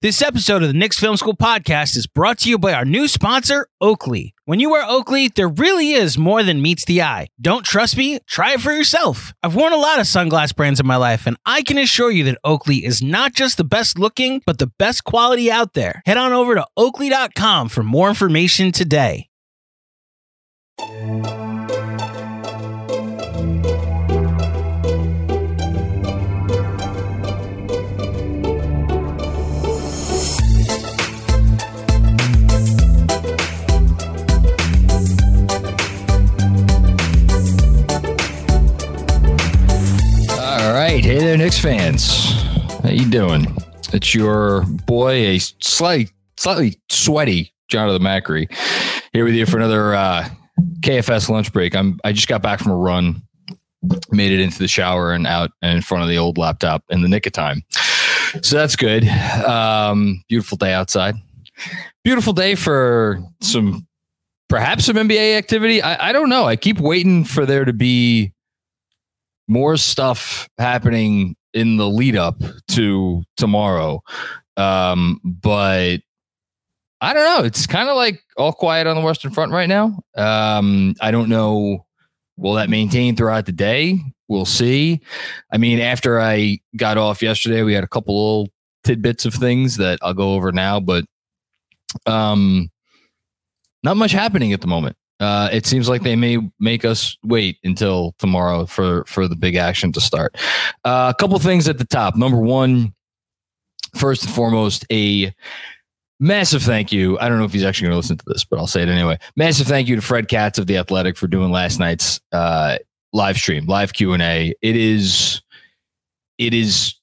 This episode of the Knicks Film School podcast is brought to you by our new sponsor, Oakley. When you wear Oakley, there really is more than meets the eye. Don't trust me? Try it for yourself. I've worn a lot of sunglass brands in my life, and I can assure you that Oakley is not just the best looking, but the best quality out there. Head on over to oakley.com for more information today. Right, hey there, Knicks fans. How you doing? It's your boy, a slightly slightly sweaty Jon of the Macri, here with you for another uh, KFS lunch break. I'm I just got back from a run, made it into the shower and out and in front of the old laptop in the nick of time. So that's good. Um, beautiful day outside. Beautiful day for some perhaps some NBA activity. I, I don't know. I keep waiting for there to be more stuff happening in the lead up to tomorrow. Um, but I don't know. It's kind of like all quiet on the Western Front right now. Um, I don't know. Will that maintain throughout the day? We'll see. I mean, after I got off yesterday, we had a couple little tidbits of things that I'll go over now, but um, not much happening at the moment. Uh, it seems like they may make us wait until tomorrow for for the big action to start. Uh, a couple things at the top. Number one, first and foremost, a massive thank you. I don't know if he's actually going to listen to this, but I'll say it anyway. Massive thank you to Fred Katz of the Athletic for doing last night's uh, live stream, live Q and A. It is, it is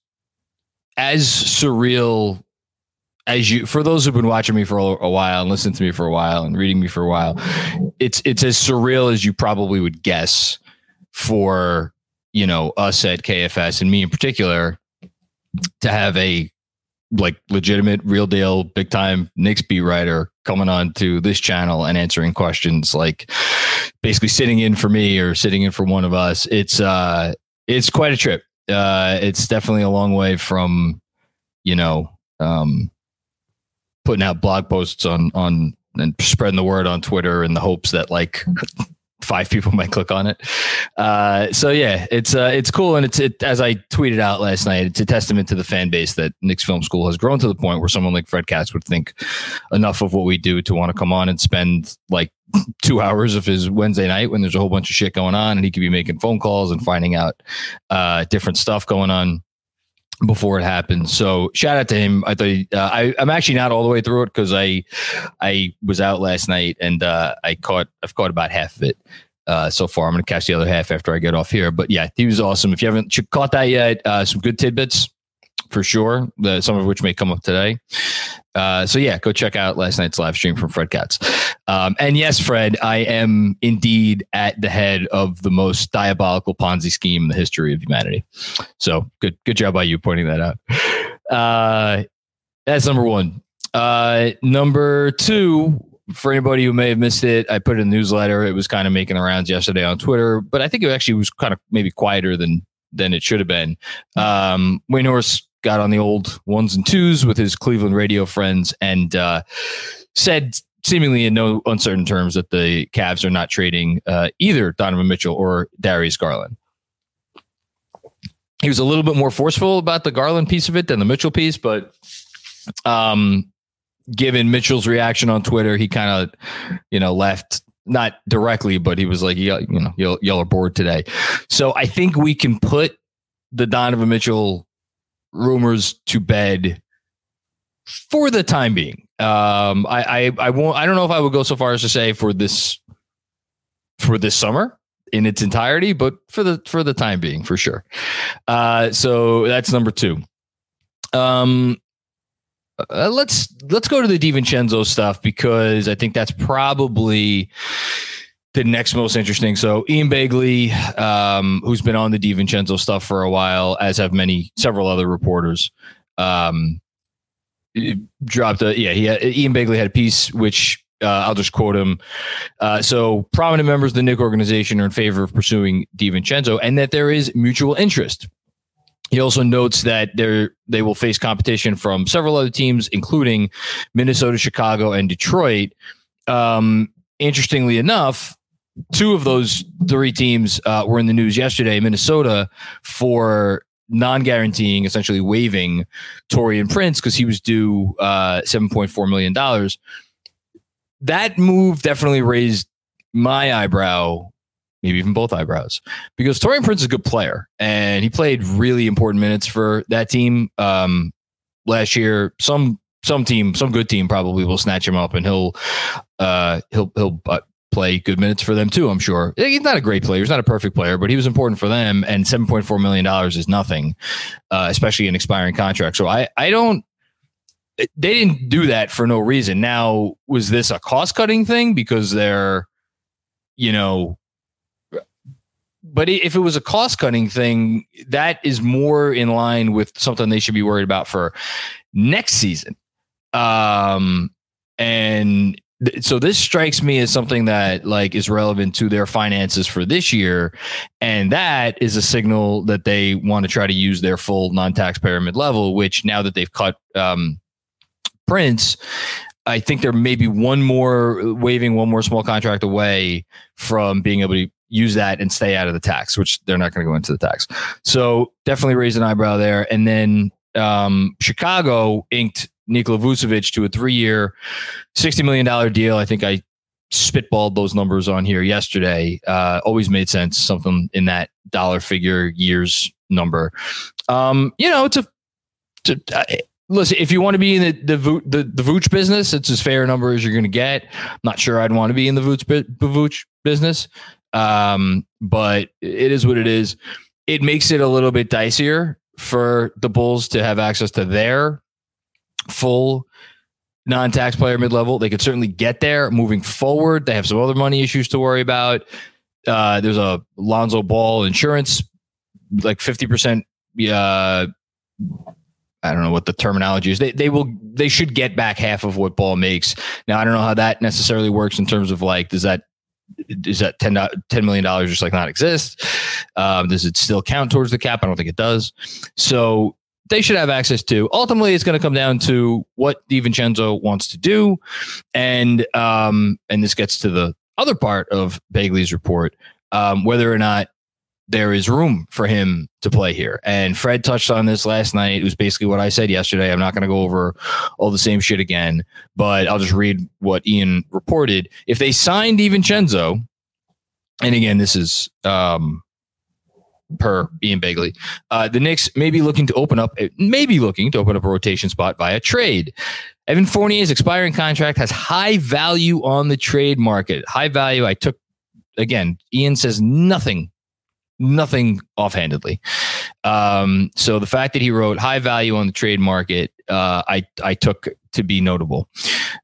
as surreal as you for those who've been watching me for a, while and listening to me for a while and reading me for a while it's it's as surreal as you probably would guess for you know us at KFS and me in particular to have a like legitimate real deal big time Knicks beat writer coming on to this channel and answering questions like basically sitting in for me or sitting in for one of us. It's uh it's quite a trip. Uh it's definitely a long way from you know um putting out blog posts on on and spreading the word on Twitter in the hopes that like five people might click on it. Uh, so yeah, it's uh, it's cool, and it's it, as I tweeted out last night, it's a testament to the fan base that Knicks Film School has grown to the point where someone like Fred Katz would think enough of what we do to want to come on and spend like two hours of his Wednesday night when there's a whole bunch of shit going on, and he could be making phone calls and finding out uh, different stuff going on before it happened. So shout out to him. I thought he, uh, I, I'm actually not all the way through it because I I was out last night and uh, I caught I've caught about half of it uh, so far. I'm going to catch the other half after I get off here. But yeah, he was awesome. If you haven't caught that yet, uh, some good tidbits for sure. The, some of which may come up today. Uh, so yeah, go check out last night's live stream from Fred Katz. Um, and yes, Fred, I am indeed at the head of the most diabolical Ponzi scheme in the history of humanity. So good, good job by you pointing that out. Uh, that's number one. Uh, number two, for anybody who may have missed it, I put in a newsletter. It was kind of making the rounds yesterday on Twitter, but I think it actually was kind of maybe quieter than than it should have been. Um, Wayne Horse got on the old ones and twos with his Cleveland radio friends and uh, said seemingly in no uncertain terms that the Cavs are not trading uh, either Donovan Mitchell or Darius Garland. He was a little bit more forceful about the Garland piece of it than the Mitchell piece, but um, given Mitchell's reaction on Twitter, he kind of, you know, left not directly, but he was like, you know, y'all, y'all are bored today. So I think we can put the Donovan Mitchell rumors to bed for the time being. Um, I, I, I won't, I don't know if I would go so far as to say for this, for this summer in its entirety, but for the, for the time being, for sure. Uh, so that's number two. Um, uh, let's let's go to the DiVincenzo stuff because I think that's probably the next most interesting. So Ian Begley, um, who's been on the DiVincenzo stuff for a while, as have many several other reporters, um, dropped a yeah. He had, Ian Begley had a piece which uh, I'll just quote him. Uh, so prominent members of the Knick organization are in favor of pursuing DiVincenzo, and that there is mutual interest. He also notes that they they will face competition from several other teams, including Minnesota, Chicago, and Detroit. Um, interestingly enough, two of those three teams uh, were in the news yesterday. Minnesota for non-guaranteeing, essentially waiving Taurean Prince because he was due uh, seven point four million dollars. That move definitely raised my eyebrow, maybe even both eyebrows, because Taurean Prince is a good player and he played really important minutes for that team um, last year. Some some team, some good team, probably will snatch him up and he'll uh, he'll he'll uh, play good minutes for them too. I'm sure he's not a great player. He's not a perfect player, but he was important for them. And 7.4 million dollars is nothing, uh, especially an expiring contract. So I I don't. They didn't do that for no reason. Now, was this a cost cutting thing because they're, you know, but if it was a cost cutting thing, that is more in line with something they should be worried about for next season. Um, and so this strikes me as something that like is relevant to their finances for this year and that is a signal that they want to try to use their full non-taxpayer mid-level which now that they've cut um, prince i think there may be one more waiving one more small contract away from being able to use that and stay out of the tax which they're not going to go into the tax. So definitely raise an eyebrow there and then um, chicago inked Nikola Vucevic to a three-year, sixty million dollar deal. I think I spitballed those numbers on here yesterday. Uh, always made sense, something in that dollar figure years number. Um, you know, to uh, listen, if you want to be in the the the, the Vooch business, it's as fair a number as you're going to get. I'm not sure I'd want to be in the Vooch, Vooch business, um, but it is what it is. It makes it a little bit dicier for the Bulls to have access to their full non taxpayer mid-level. They could certainly get there moving forward. They have some other money issues to worry about. Uh, there's a Lonzo Ball insurance, like 50%. Uh, I don't know what the terminology is. They they will they should get back half of what Ball makes. Now I don't know how that necessarily works in terms of like does that is that 10, $10 million just like not exist? Um, does it still count towards the cap? I don't think it does. So they should have access to. Ultimately, it's going to come down to what DiVincenzo wants to do, and um, and this gets to the other part of Begley's report, um, whether or not there is room for him to play here. And Fred touched on this last night. It was basically what I said yesterday. I'm not going to go over all the same shit again, but I'll just read what Ian reported. If they signed DiVincenzo, and again, this is um, per Ian Begley. Uh, the Knicks may be looking to open up, maybe looking to open up a rotation spot via trade. Evan Fournier's expiring contract has high value on the trade market. High value. I took again. Ian says nothing, nothing offhandedly. Um, so the fact that he wrote high value on the trade market, uh, I I took to be notable.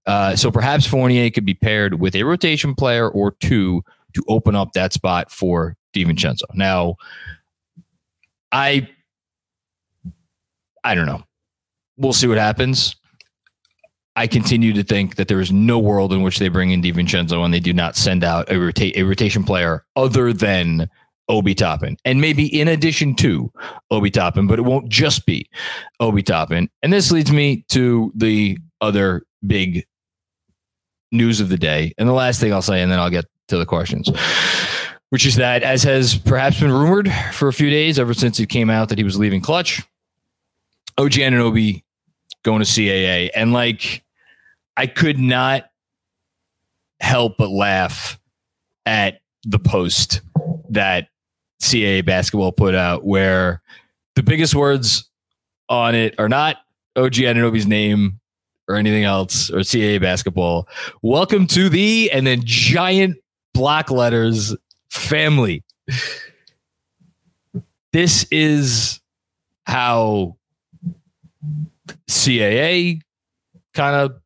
Uh, so perhaps Fournier could be paired with a rotation player or two to open up that spot for DiVincenzo. Now, I I don't know. We'll see what happens. I continue to think that there is no world in which they bring in DiVincenzo and they do not send out a, rota- a rotation player other than Obi Toppin, and maybe in addition to Obi Toppin, but it won't just be Obi Toppin. And this leads me to the other big news of the day, and the last thing I'll say, and then I'll get to the questions which is that, as has perhaps been rumored for a few days ever since it came out that he was leaving Clutch, OG Anunoby going to CAA. And like, I could not help but laugh at the post that CAA basketball put out, where the biggest words on it are not OG Anunoby's name or anything else or CAA basketball. Welcome to the, and then giant black letters family. This is how CAA kind of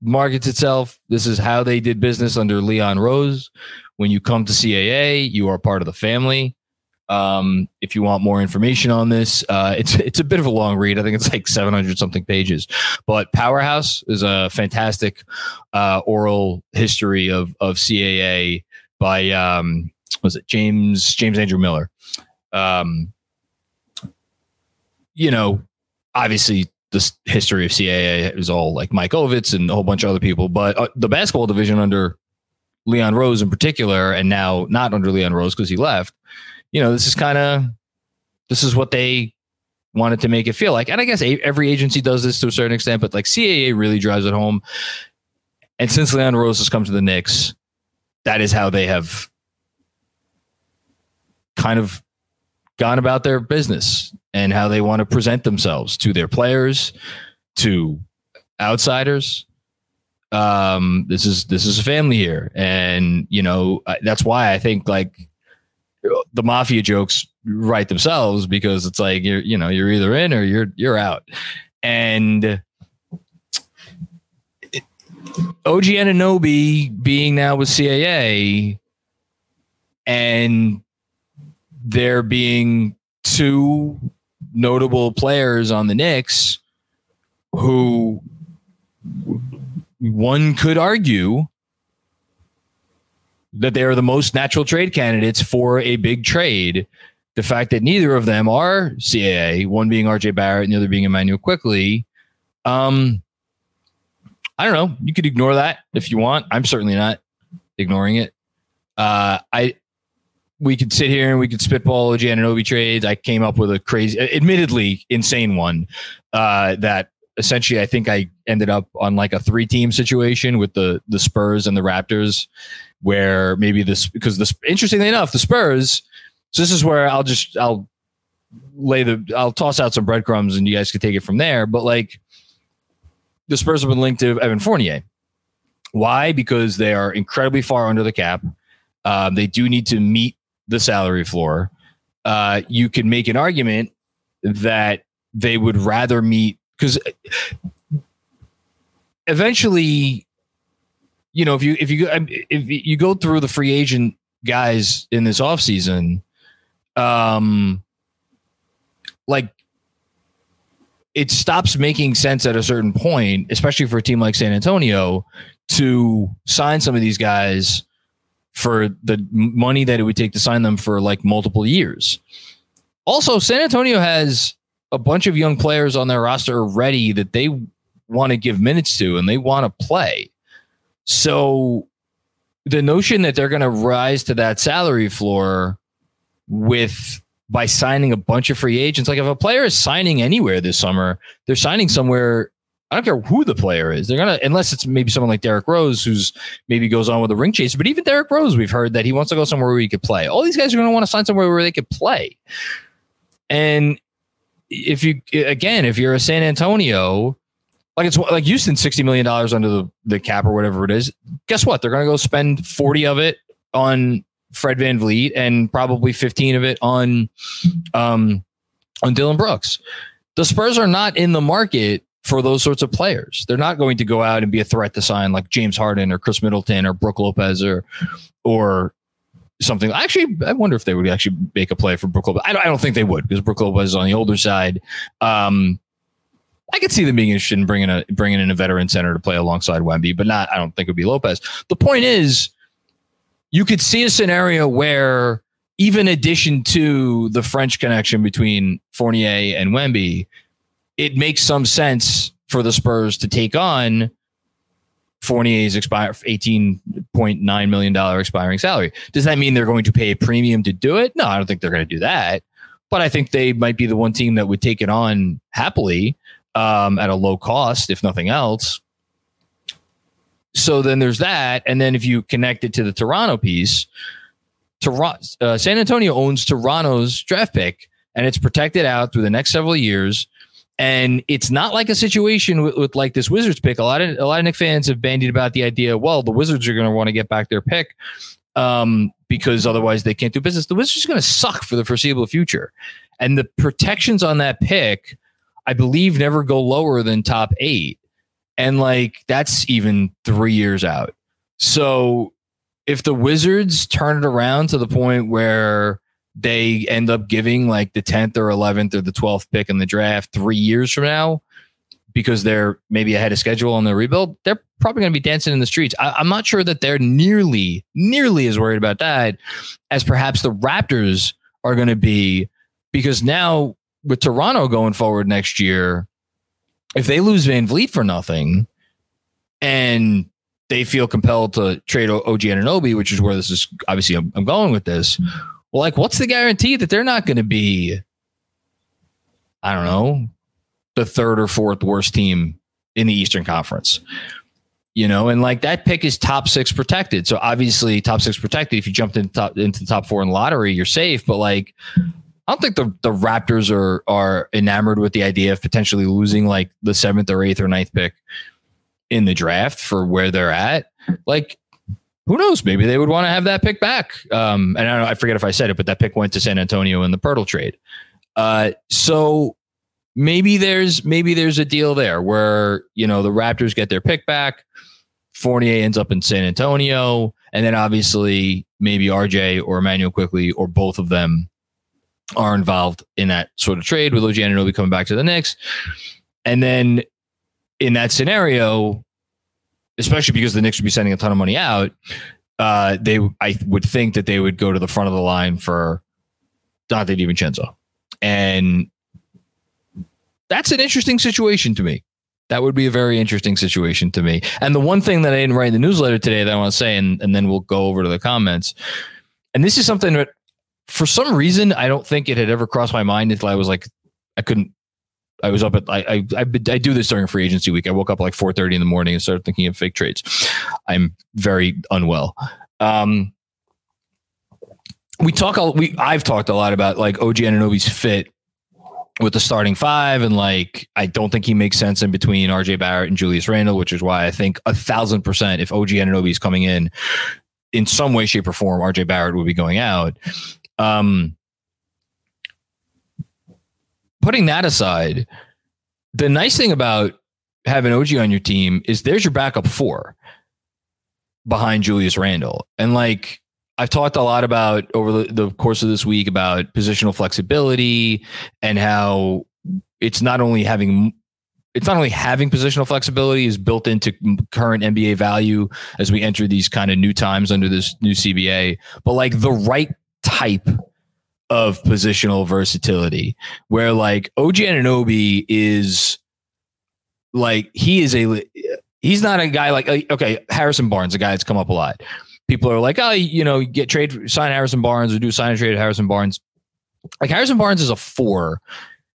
markets itself. This is how they did business under Leon Rose. When you come to CAA, you are part of the family. Um, if you want more information on this, uh, it's it's a bit of a long read. I think it's like 700 something pages. But Powerhouse is a fantastic uh, oral history of of CAA by um, was it James James Andrew Miller. Um, you know, obviously the history of CAA is all like Mike Ovitz and a whole bunch of other people, but uh, the basketball division under Leon Rose in particular, and now not under Leon Rose because he left. You know, this is kind of this is what they wanted to make it feel like. And I guess every agency does this to a certain extent, but like CAA really drives it home. And since Leon Rose has come to the Knicks, that is how they have kind of gone about their business and how they want to present themselves to their players, to outsiders. Um, this is this is a family here, and you know that's why I think like the mafia jokes write themselves because it's like you're you know you're either in or you're you're out and OG Anunoby being now with CAA and there being two notable players on the Knicks who one could argue that they are the most natural trade candidates for a big trade. The fact that neither of them are CAA, one being RJ Barrett and the other being Immanuel Quickley, um, I don't know. You could ignore that if you want. I'm certainly not ignoring it. Uh, I we could sit here and we could spitball OG Anunoby trades. I came up with a crazy, admittedly insane one uh, that essentially I think I ended up on like a three team situation with the the Spurs and the Raptors where maybe this because this interestingly enough, the Spurs. So this is where I'll just I'll lay the I'll toss out some breadcrumbs and you guys can take it from there. But like the Spurs have been linked to Evan Fournier. Why? Because they are incredibly far under the cap. Um, they do need to meet the salary floor. Uh, you can make an argument that they would rather meet because eventually you know, if you if you if you go through the free agent guys in this offseason, um like it stops making sense at a certain point, especially for a team like San Antonio, to sign some of these guys for the money that it would take to sign them for like multiple years. Also, San Antonio has a bunch of young players on their roster already that they want to give minutes to and they want to play. So the notion that they're going to rise to that salary floor with by signing a bunch of free agents, like if a player is signing anywhere this summer, they're signing somewhere. I don't care who the player is. They're gonna unless it's maybe someone like Derrick Rose, who's maybe goes on with a ring chase. But even Derrick Rose, we've heard that he wants to go somewhere where he could play. All these guys are to want to sign somewhere where they could play. And if you again, if you're a San Antonio, like it's like Houston, sixty million dollars under the, the cap or whatever it is. Guess what? They're to go spend forty of it on Fred Van VanVleet and probably fifteen of it on um on Dillon Brooks. The Spurs are not in the market for those sorts of players. They're not going to go out and be a threat to sign like James Harden or Khris Middleton or Brook Lopez or or something. Actually, I wonder if they would actually make a play for Brook Lopez. I don't, I don't think they would because Brook Lopez is on the older side. Um, I could see them being interested in bringing a bringing in a veteran center to play alongside Wemby, but not. I don't think it would be Lopez. The point is, you could see a scenario where even addition to the French connection between Fournier and Wemby, it makes some sense for the Spurs to take on Fournier's expire $18.9 million expiring salary. Does that mean they're going to pay a premium to do it? No, I don't think they're going to do that. But I think they might be the one team that would take it on happily um, at a low cost, if nothing else. So then there's that. And then if you connect it to the Toronto piece, uh, San Antonio owns Toronto's draft pick and it's protected out through the next several years. And it's not like a situation with, with, like this Wizards pick. A lot of a lot of Knick fans have bandied about the idea. Well, the Wizards are going to want to get back their pick um, because otherwise they can't do business. The Wizards are going to suck for the foreseeable future, and the protections on that pick I believe, never go lower than top eight. And like that's even three years out. So if the Wizards turn it around to the point where they end up giving like the 10th or 11th or the 12th pick in the draft three years from now, because they're maybe ahead of schedule on the rebuild, they're probably going to be dancing in the streets. I, am not sure that they're nearly, nearly as worried about that as perhaps the Raptors are going to be, because now with Toronto going forward next year, if they lose Van Vleet for nothing, and they feel compelled to trade OG Anunoby, which is where this is obviously I'm, I'm going with this. Like, what's the guarantee that they're not going to be, I don't know, the third or fourth worst team in the Eastern Conference? You know, and like that pick is top six protected. So obviously, top six protected. If you jumped into top into the top four in the lottery, you're safe. But like, I don't think the, the Raptors are are enamored with the idea of potentially losing like the seventh or eighth or ninth pick in the draft for where they're at. Like, who knows? Maybe they would want to have that pick back. Um, and I, know, I forget if I said it, but that pick went to San Antonio in the Poeltl trade. Uh, so maybe there's maybe there's a deal there where you know the Raptors get their pick back. Fournier ends up in San Antonio, and then obviously maybe RJ or Immanuel Quickley or both of them are involved in that sort of trade with OG Anunoby coming back to the Knicks. And then in that scenario, especially because the Knicks would be sending a ton of money out, uh, they I would think that they would go to the front of the line for Donte DiVincenzo. And that's an interesting situation to me. That would be a very interesting situation to me. And the one thing that I didn't write in the newsletter today that I want to say, and, and then we'll go over to the comments. And this is something that for some reason I don't think it had ever crossed my mind until I was like, I couldn't I was up at I, I I I do this during free agency week. I woke up like four thirty in the morning and started thinking of fake trades. I'm very unwell. Um, we talk. all We I've talked a lot about like OG Anunoby's fit with the starting five, and like I don't think he makes sense in between RJ Barrett and Julius Randle, which is why I think a thousand percent if OG Anunoby is coming in in some way, shape, or form, RJ Barrett would be going out. Um, putting that aside, the nice thing about having OG on your team is there's your backup four behind Julius Randle. And like I've talked a lot about over the, course of this week about positional flexibility and how it's not only having it's not only having positional flexibility is built into current NBA value as we enter these kind of new times under this new CBA, but like the right type of positional versatility where like OG Anunoby is like he is a he's not a guy like okay Harrison Barnes a guy that's come up a lot. People are like oh you know get trade sign Harrison Barnes or do sign and trade Harrison Barnes. Like Harrison Barnes is a four.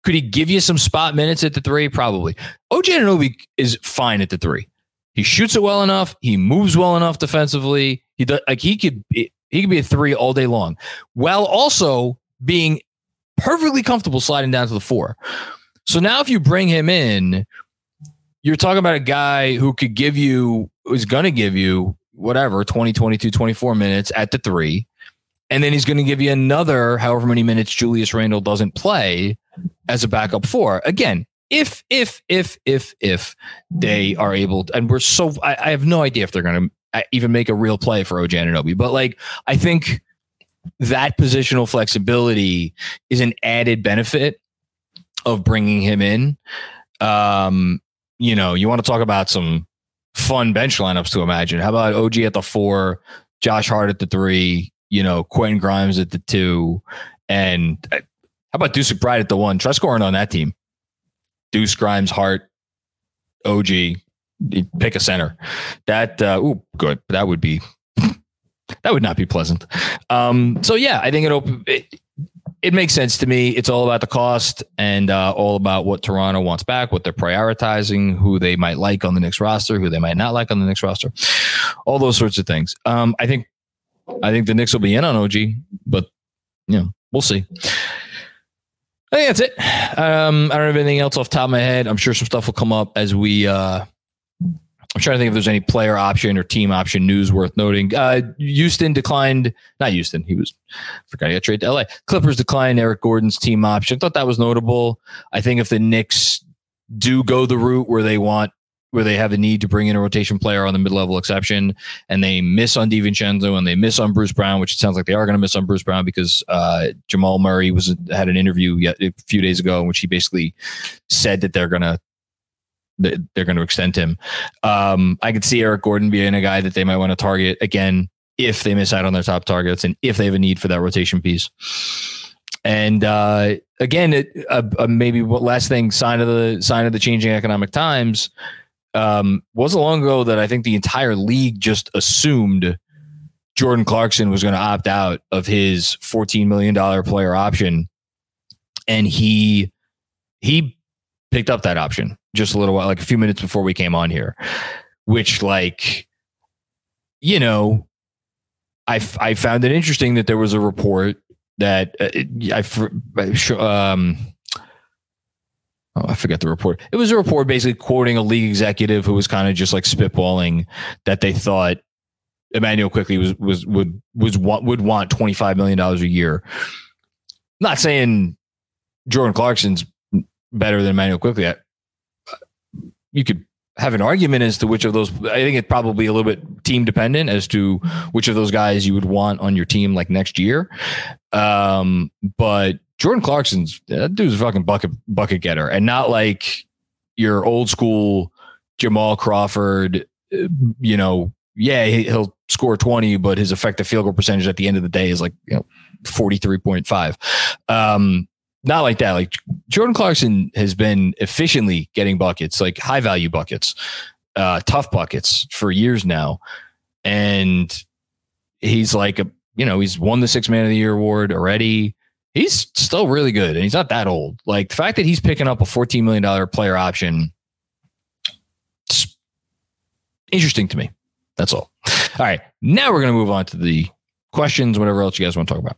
Could he give you some spot minutes at the three? Probably. OG Anunoby is fine at the three. He shoots it well enough. He moves well enough defensively. He does like he could he could be a three all day long while also being perfectly comfortable sliding down to the four. So now if you bring him in, you're talking about a guy who could give you, who's going to give you whatever, 20, 22, 24 minutes at the three. And then he's going to give you another however many minutes Julius Randle doesn't play as a backup four. Again, if, if, if, if, if they are able, to, and we're so, I, I have no idea if they're going to even make a real play for OG Anunoby, but like, I think that positional flexibility is an added benefit of bringing him in. Um, you know, you want to talk about some fun bench lineups to imagine. How about OG at the four, Josh Hart at the three, you know, Quentin Grimes at the two, and uh, how about Deuce McBride at the one? Try scoring on that team. Deuce Grimes, Hart, OG, pick a center. That uh, ooh, good. That would be that would not be pleasant. Um, so yeah, I think it, it it makes sense to me. It's all about the cost and uh, all about what Toronto wants back, what they're prioritizing, who they might like on the next roster, who they might not like on the next roster, all those sorts of things. Um, I think I think the Knicks will be in on OG, but you know we'll see. I think that's it. Um, I don't have anything else off top of my head. I'm sure some stuff will come up as we uh, I'm trying to think if there's any player option or team option news worth noting. Uh, Houston declined, not Houston. He was, I forgot he got traded to LA. Clippers declined Eric Gordon's team option. Thought that was notable. I think if the Knicks do go the route where they want, where they have a need to bring in a rotation player on the mid level exception and they miss on DiVincenzo and they miss on Bruce Brown, which it sounds like they are going to miss on Bruce Brown because uh, Jamal Murray was had an interview yet a few days ago in which he basically said that they're going to they're going to extend him. Um, I could see Eric Gordon being a guy that they might want to target again if they miss out on their top targets and if they have a need for that rotation piece. And uh, again, it, uh, uh, maybe what last thing sign of the sign of the changing economic times um, wasn't long ago that I think the entire league just assumed Jordan Clarkson was going to opt out of his $14 million player option. And he he picked up that option just a little while, like a few minutes before we came on here, which like, you know, I, I found it interesting that there was a report that uh, I, um, oh, I forget the report. It was a report basically quoting a league executive who was kind of just like spitballing that they thought Immanuel Quickley was was would was would want twenty five million dollars a year. Not saying Jordan Clarkson's better than Immanuel Quickley. You could have an argument as to which of those. I think it's probably a little bit team dependent as to which of those guys you would want on your team like next year. Um, but Jordan Clarkson's that dude's a fucking bucket bucket getter, and not like your old school Jamal Crawford. Uh, you know, yeah, he'll score 20, but his effective field goal percentage at the end of the day is like, you know, 43.5. Um, not like that. Like Jordan Clarkson has been efficiently getting buckets, like high value buckets, uh, tough buckets for years now. And he's like a, you know, he's won the six man of the year award already. He's still really good and he's not that old. Like the fact that he's picking up a $14 million player option, interesting to me. That's all. All right. Now we're going to move on to the questions, whatever else you guys want to talk about.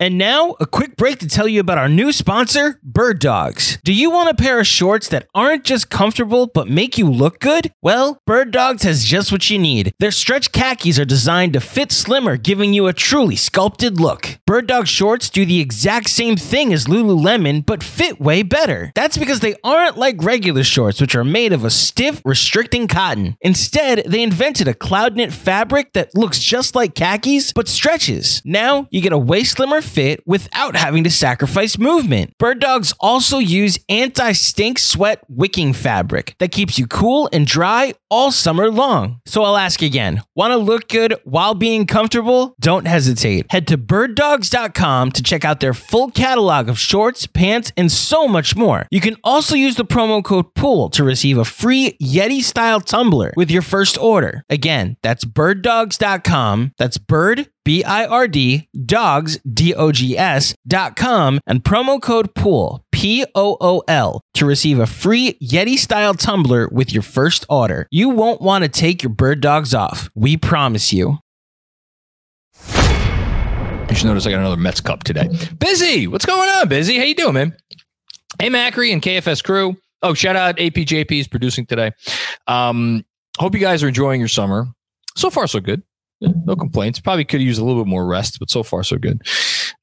And now, a quick break to tell you about our new sponsor, Bird Dogs. Do you want a pair of shorts that aren't just comfortable but make you look good? Well, Bird Dogs has just what you need. Their stretch khakis are designed to fit slimmer, giving you a truly sculpted look. Bird Dog shorts do the exact same thing as Lululemon but fit way better. That's because they aren't like regular shorts, which are made of a stiff, restricting cotton. Instead, they invented a cloud knit fabric that looks just like khakis but stretches. Now, you get a way slimmer fit without having to sacrifice movement. Bird dogs also use anti stink sweat wicking fabric that keeps you cool and dry all summer long. So I'll ask again want to look good while being comfortable? Don't hesitate. Head to birddogs.com to check out their full catalog of shorts, pants, and so much more. You can also use the promo code POOL to receive a free Yeti style tumbler with your first order. Again, that's birddogs.com. That's bird B I R D, dogs, D O G S, dot com, and promo code POOL, P O O L, to receive a free Yeti style tumbler with your first order. You won't want to take your bird dogs off. We promise you. You should notice I got another Mets cup today. Busy, what's going on, Busy? How you doing, man? Hey, Macri and KFS crew. Oh, shout out APJP is producing today. Um, hope you guys are enjoying your summer. So far, so good no complaints. Probably could use a little bit more rest, but so far so good.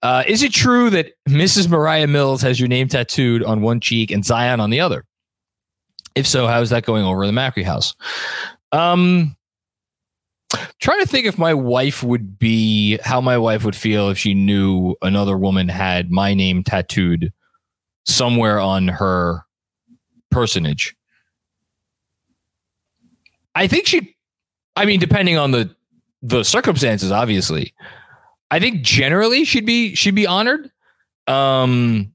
Uh, is it true that Mrs. Mariah Mills has your name tattooed on one cheek and Zion on the other? If so, how is that going over in the Macri house? Um, trying to think if my wife would be how my wife would feel if she knew another woman had my name tattooed somewhere on her personage. I think she I mean, depending on the the circumstances, obviously. I think generally should be should be honored. Um,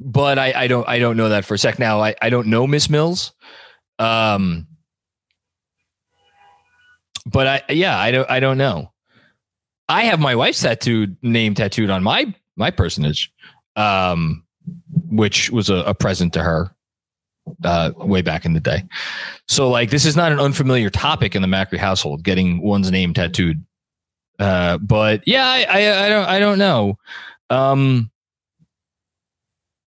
but I, I don't I don't know that for a sec now. I, I don't know Miss Mills. Um, but I yeah I don't I don't know. I have my wife's tattooed name tattooed on my my personage. Um, which was a, a present to her uh, way back in the day. So like this is not an unfamiliar topic in the Macri household, getting one's name tattooed. Uh, but yeah, I, I, I don't I don't know. Um,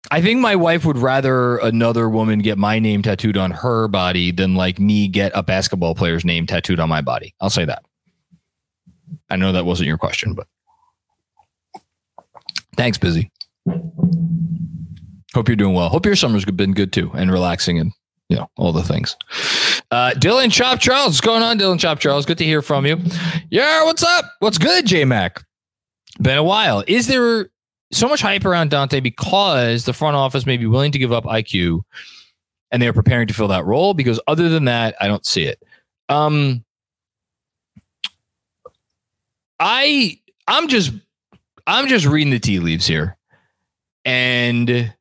I think my wife would rather another woman get my name tattooed on her body than like me get a basketball player's name tattooed on my body. I'll say that. I know that wasn't your question, but thanks, busy. Hope you're doing well. Hope your summer's been good too and relaxing and you know all the things. Uh, Dylan Chop Charles, what's going on, Dylan Chop Charles? Good to hear from you. Yeah, what's up? What's good, J Mac? Been a while. Is there so much hype around Donte because the front office may be willing to give up IQ and they're preparing to fill that role? Because other than that, I don't see it. Um, I I'm just I'm just reading the tea leaves here. And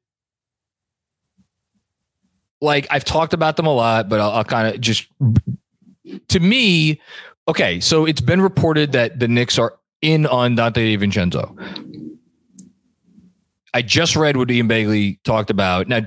like I've talked about them a lot, but I'll, I'll kind of just to me, okay. So it's been reported that the Knicks are in on Donte DiVincenzo. I just read what Ian Begley talked about. Now,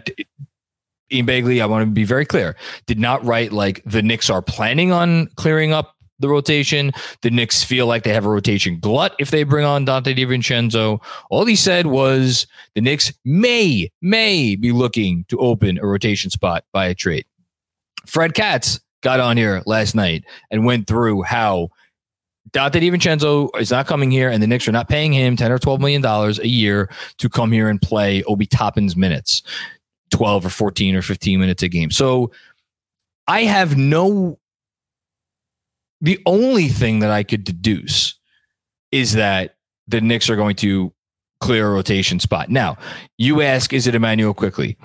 Ian Begley, I want to be very clear, did not write like the Knicks are planning on clearing up the rotation. The Knicks feel like they have a rotation glut if they bring on Donte DiVincenzo. All he said was the Knicks may, may be looking to open a rotation spot by a trade. Fred Katz got on here last night and went through how Donte DiVincenzo is not coming here, and the Knicks are not paying him ten or twelve million dollars a year to come here and play Obi Toppin's minutes, twelve or fourteen or fifteen minutes a game. So I have no the only thing that I could deduce is that the Knicks are going to clear a rotation spot. Now, you ask, is it Immanuel Quickley?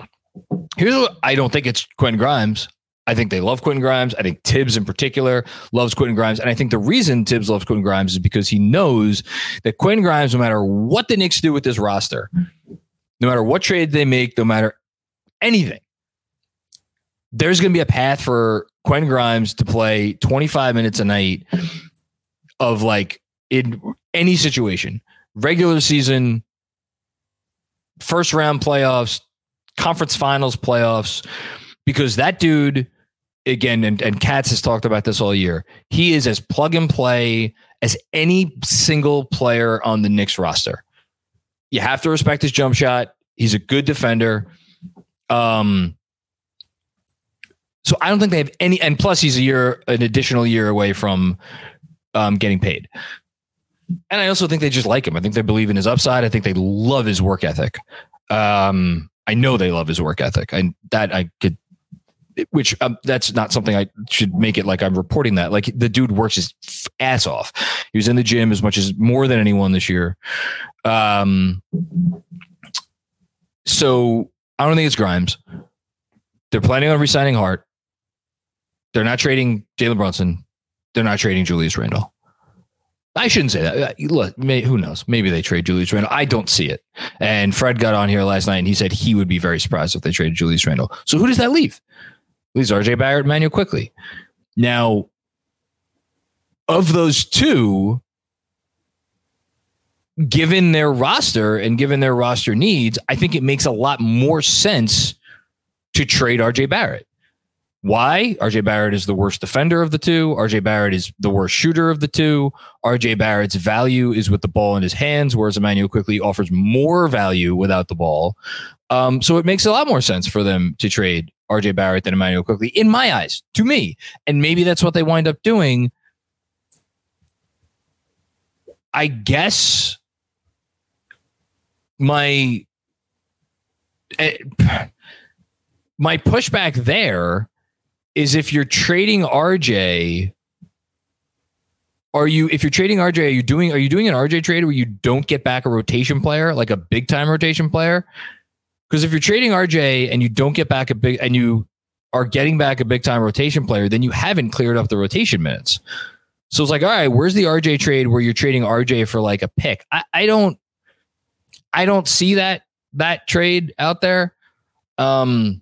Here's what I don't think it's Quinn Grimes. I think they love Quinn Grimes. I think Thibs in particular loves Quinn Grimes. And I think the reason Thibs loves Quinn Grimes is because he knows that Quinn Grimes, no matter what the Knicks do with this roster, no matter what trade they make, no matter anything, there's going to be a path for Quinn Grimes to play 25 minutes a night of like in any situation, regular season, first round playoffs, conference finals playoffs, because that dude, again, and, and Katz has talked about this all year, he is as plug and play as any single player on the Knicks roster. You have to respect his jump shot. He's a good defender. Um, so I don't think they have any, and plus he's a year, an additional year away from um, getting paid. And I also think they just like him. I think they believe in his upside. I think they love his work ethic. Um, I know they love his work ethic. And that I could, which um, that's not something I should make it like I'm reporting that. Like the dude works his ass off. He was in the gym as much as more than anyone this year. Um, so I don't think it's Grimes. They're planning on resigning Hart. They're not trading Jalen Brunson. They're not trading Julius Randle. I shouldn't say that. Uh, look, may, who knows? Maybe they trade Julius Randle. I don't see it. And Fred got on here last night and he said he would be very surprised if they traded Julius Randle. So who does that leave? Leaves RJ Barrett, Manuel Quickley. Now, of those two, given their roster and given their roster needs, I think it makes a lot more sense to trade RJ Barrett. Why? RJ Barrett is the worst defender of the two. RJ Barrett is the worst shooter of the two. RJ Barrett's value is with the ball in his hands, whereas Immanuel Quickley offers more value without the ball. Um, so it makes a lot more sense for them to trade RJ Barrett than Immanuel Quickley, in my eyes, to me. And maybe that's what they wind up doing. I guess my uh, my pushback there is if you're trading RJ, are you if you're trading RJ, are you doing are you doing an RJ trade where you don't get back a rotation player, like a big time rotation player? Because if you're trading RJ and you don't get back a big and you are getting back a big time rotation player, then you haven't cleared up the rotation minutes. So it's like, all right, where's the RJ trade where you're trading RJ for like a pick? I, I don't I don't see that that trade out there. Um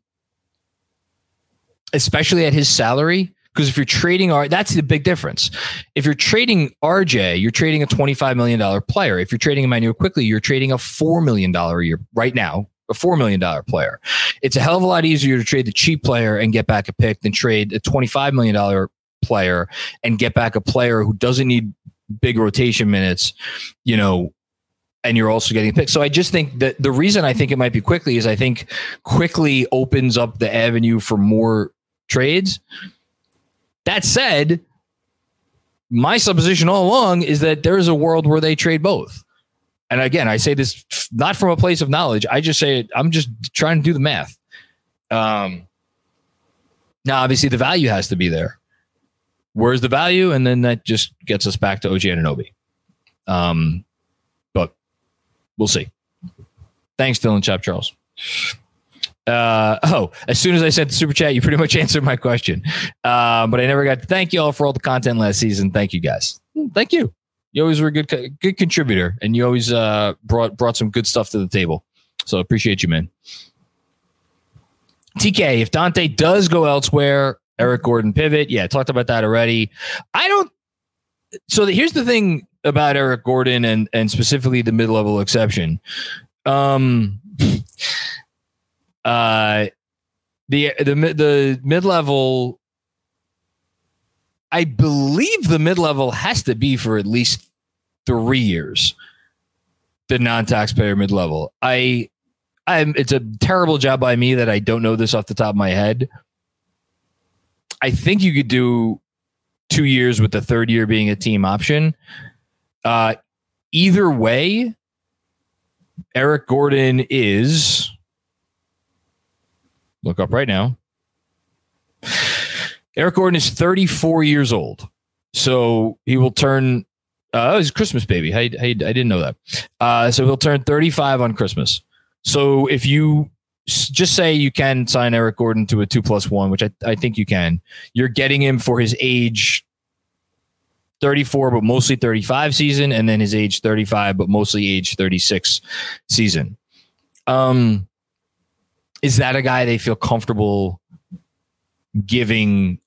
especially at his salary. Because if you're trading R, that's the big difference. If you're trading RJ, you're trading a $25 million player. If you're trading Immanuel Quickley, you're trading a $4 million a year right now, a $4 million player. It's a hell of a lot easier to trade the cheap player and get back a pick than trade a $25 million player and get back a player who doesn't need big rotation minutes, you know, and you're also getting picked. So I just think that the reason I think it might be Quickley is I think Quickley opens up the avenue for more trades. That said, my supposition all along is that there is a world where they trade both. And again, I say this not from a place of knowledge. I just say it, I'm just trying to do the math. Um, now, obviously, the value has to be there. Where's the value? And then that just gets us back to OG Anunoby. Um, but We'll see. Thanks, Dylan Chop Charles. Uh, oh, as soon as I the super chat, you pretty much answered my question. Uh, but I never got to thank you all for all the content last season. Thank you guys. Thank you. You always were a good, good contributor, and you always uh, brought brought some good stuff to the table. So appreciate you, man. TK, if Donte does go elsewhere, Eric Gordon pivot. Yeah, talked about that already. I don't. So the, here's the thing about Eric Gordon and and specifically the mid level exception. Um, uh, the the the mid level. I believe the mid level has to be for at least three years. The non taxpayer mid level. I, I'm. It's a terrible job by me that I don't know this off the top of my head. I think you could do two years with the third year being a team option. Uh, either way, Eric Gordon is look up right now. Eric Gordon is 34 years old. So he will turn uh oh, he's Christmas baby. I, I, I didn't know that. Uh, so he'll turn 35 on Christmas. So if you just say you can sign Eric Gordon to a two plus one, which I, I think you can, you're getting him for his age 34, but mostly 35 season, and then his age 35, but mostly age 36 season. Um, is that a guy they feel comfortable giving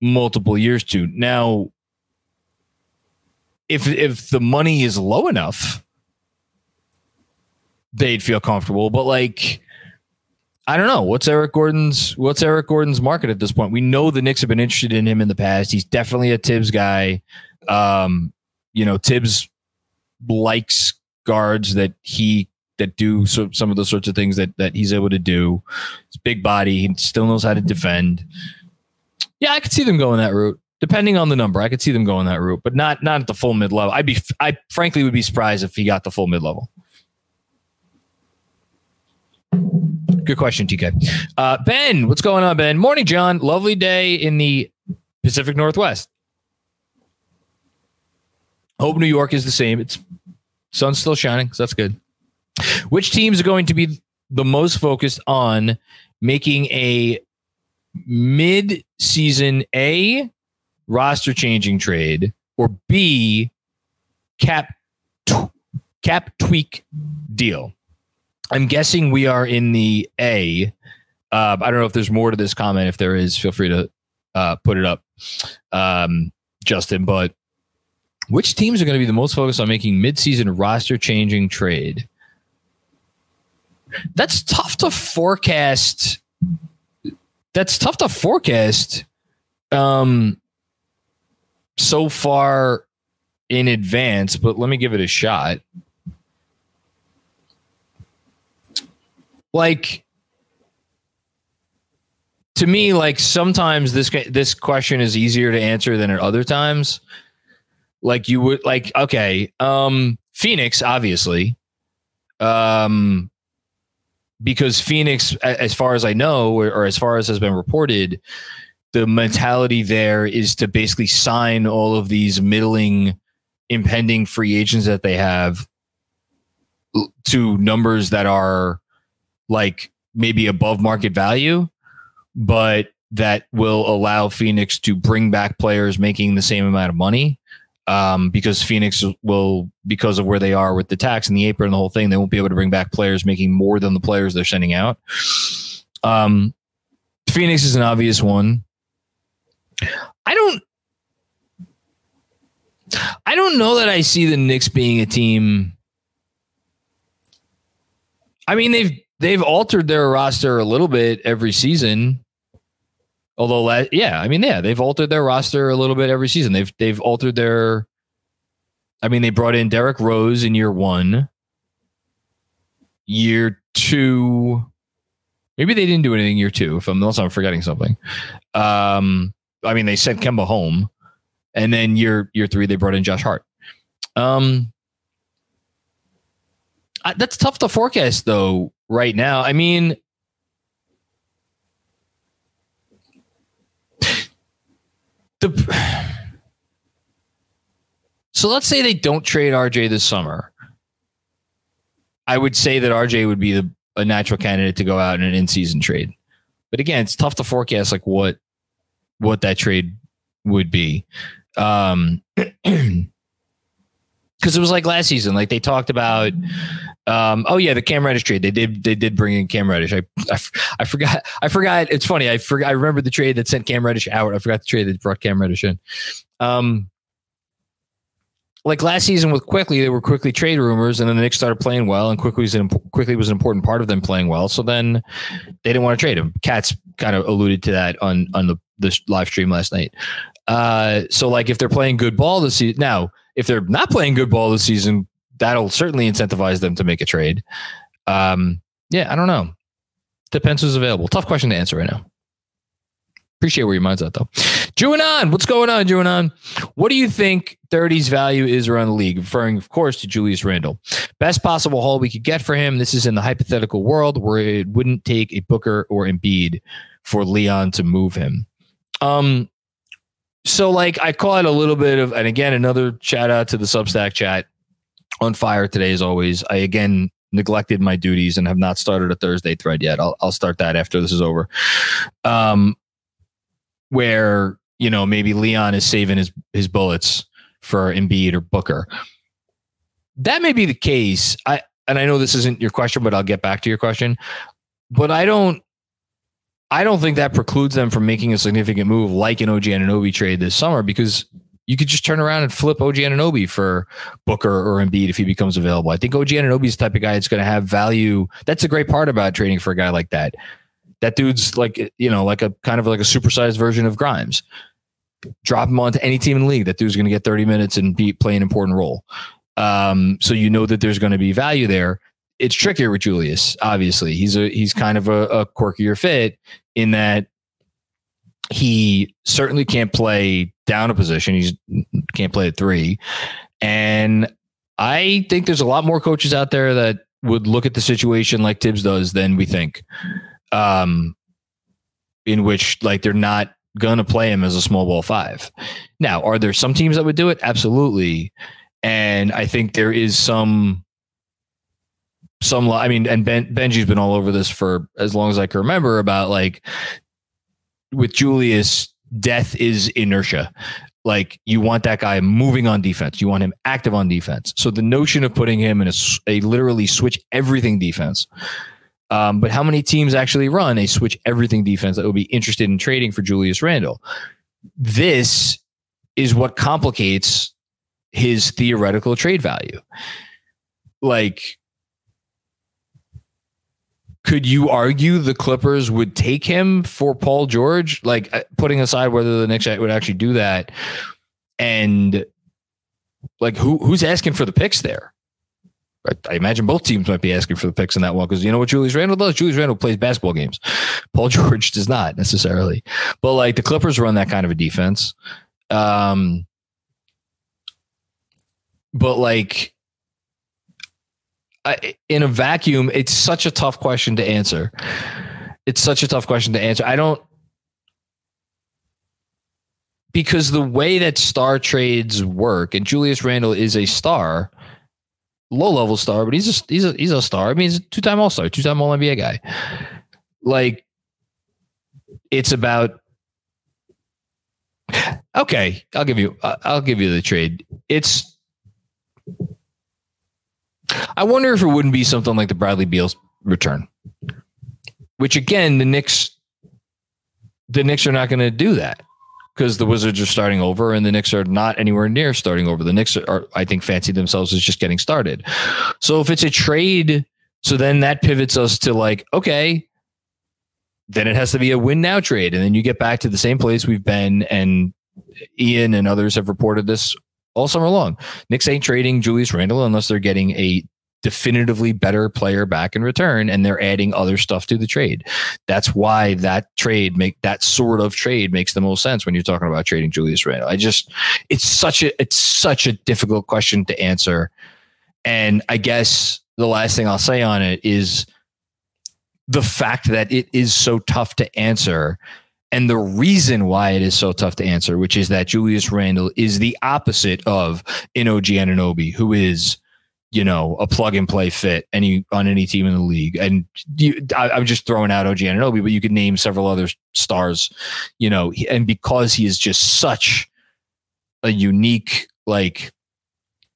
multiple years to? Now, if if the money is low enough, they'd feel comfortable. But like I don't know. What's Eric Gordon's what's Eric Gordon's market at this point? We know the Knicks have been interested in him in the past. He's definitely a Thibs guy. Um, you know, Thibs likes guards that he that do so, some of the sorts of things that that he's able to do. He's big body. He still knows how to defend. Yeah, I could see them going that route. Depending on the number, I could see them going that route, but not not at the full mid level. I'd be I frankly would be surprised if he got the full mid level. Good question, TK. Uh, ben, what's going on, Ben? Morning, John. Lovely day in the Pacific Northwest. Hope New York is the same. It's sun's still shining, so that's good. Which teams are going to be the most focused on making a mid-season A roster changing trade or B cap cap tweak deal? I'm guessing we are in the A. Uh, I don't know if there's more to this comment. If there is, feel free to uh, put it up, um, Justin. But which teams are going to be the most focused on making midseason roster changing trade? That's tough to forecast. That's tough to forecast um, so far in advance, but let me give it a shot. like to me like sometimes this this question is easier to answer than at other times like you would like okay um phoenix obviously um because phoenix as far as i know or, or as far as has been reported the mentality there is to basically sign all of these middling impending free agents that they have to numbers that are like maybe above market value, but that will allow Phoenix to bring back players making the same amount of money. Um, because Phoenix will, because of where they are with the tax and the apron and the whole thing, they won't be able to bring back players making more than the players they're sending out. Um, Phoenix is an obvious one. I don't, I don't know that I see the Knicks being a team. I mean, they've they've altered their roster a little bit every season. Although, yeah, I mean, yeah, they've altered their roster a little bit every season. They've they've altered their. I mean, they brought in Derrick Rose in year one. Year two, maybe they didn't do anything year two. If I'm unless I'm forgetting something. Um, I mean, they sent Kemba home, and then year year three they brought in Josh Hart. Um, I, that's tough to forecast though right now. I mean, the so let's say they don't trade RJ this summer. I would say that RJ would be the a natural candidate to go out in an in-season trade. But again, it's tough to forecast like what what that trade would be. Um because it was like last season. Like they talked about, um, oh yeah, the Cam Reddish trade. They did they did bring in Cam Reddish. I, I, I forgot. I forgot. It's funny. I forgot. I remember the trade that sent Cam Reddish out. I forgot the trade that brought Cam Reddish in. Um, like last season with Quickley, there were Quickley trade rumors, and then the Knicks started playing well, and Quickley was an Quickley was an important part of them playing well. So then they didn't want to trade him. Katz kind of alluded to that on on the the live stream last night. Uh, so like if they're playing good ball this season now if they're not playing good ball this season, that'll certainly incentivize them to make a trade. Um, yeah, I don't know. Depends who's available. Tough question to answer right now. Appreciate where your mind's at though. Juanon, what's going on, Juanon? What do you think 30's value is around the league? Referring, of course, to Julius Randle. Best possible haul we could get for him. This is in the hypothetical world where it wouldn't take a Booker or Embiid for Leon to move him. Um, so like I call it a little bit of, and again, another shout out to the Substack chat on fire today as always. I again neglected my duties and have not started a Thursday thread yet. I'll I'll start that after this is over. Um, where you know maybe Leon is saving his his bullets for Embiid or Booker. That may be the case. I and I know this isn't your question, but I'll get back to your question. But I don't I don't think that precludes them from making a significant move like an OG Anunoby trade this summer because you could just turn around and flip OG Anunoby for Booker or Embiid if he becomes available. I think OG Anunoby is the type of guy that's going to have value. That's a great part about trading for a guy like that. That dude's like, you know, like a kind of like a supersized version of Grimes. Drop him onto any team in the league. That dude's going to get 30 minutes and be play an important role. Um, so you know that there's going to be value there it's trickier with Julius. Obviously, he's a he's kind of a, a quirkier fit in that he certainly can't play down a position. He can't play at three, and I think there's a lot more coaches out there that would look at the situation like Thibs does than we think. Um, in which like they're not gonna play him as a small ball five. Now, are there some teams that would do it? Absolutely. And I think there is some some i mean and ben, benji's been all over this for as long as i can remember about like with julius death is inertia. Like you want that guy moving on defense. You want him active on defense. So the notion of putting him in a, a literally switch everything defense um, but how many teams actually run a switch everything defense that would be interested in trading for julius randle? This is what complicates his theoretical trade value. Like could you argue the Clippers would take him for Paul George? Like uh, putting aside whether the Knicks would actually do that, and like who who's asking for the picks there? I imagine both teams might be asking for the picks in that one because you know what Julius Randle does? Julius Randle plays basketball games. Paul George does not necessarily. But like the Clippers run that kind of a defense. Um, but like in a vacuum, it's such a tough question to answer. It's such a tough question to answer. I don't because the way that star trades work, and Julius Randle is a star, low level star, but he's a he's a he's a star. I mean, he's a two time All Star, two time All NBA guy. Like, it's about. Okay, I'll give you. I'll give you the trade. It's I wonder if it wouldn't be something like the Bradley Beal's return, which again, the Knicks, the Knicks are not going to do that because the Wizards are starting over and the Knicks are not anywhere near starting over. The Knicks are, I think, fancy themselves as just getting started. So if it's a trade So then that pivots us to like, okay, then it has to be a win now trade. And then you get back to the same place we've been. And Ian and others have reported this all summer long. Knicks ain't trading Julius Randle unless they're getting a definitively better player back in return and they're adding other stuff to the trade. That's why that trade make that sort of trade makes the most sense when you're talking about trading Julius Randle. I just it's such a it's such a difficult question to answer. And I guess the last thing I'll say on it is the fact that it is so tough to answer and the reason why it is so tough to answer, which is that Julius Randle is the opposite of OG Anunoby, who is, you know, a plug and play fit any on any team in the league. And you, I, am just throwing out OG Anunoby, but you could name several other stars, you know, and because he is just such a unique, like,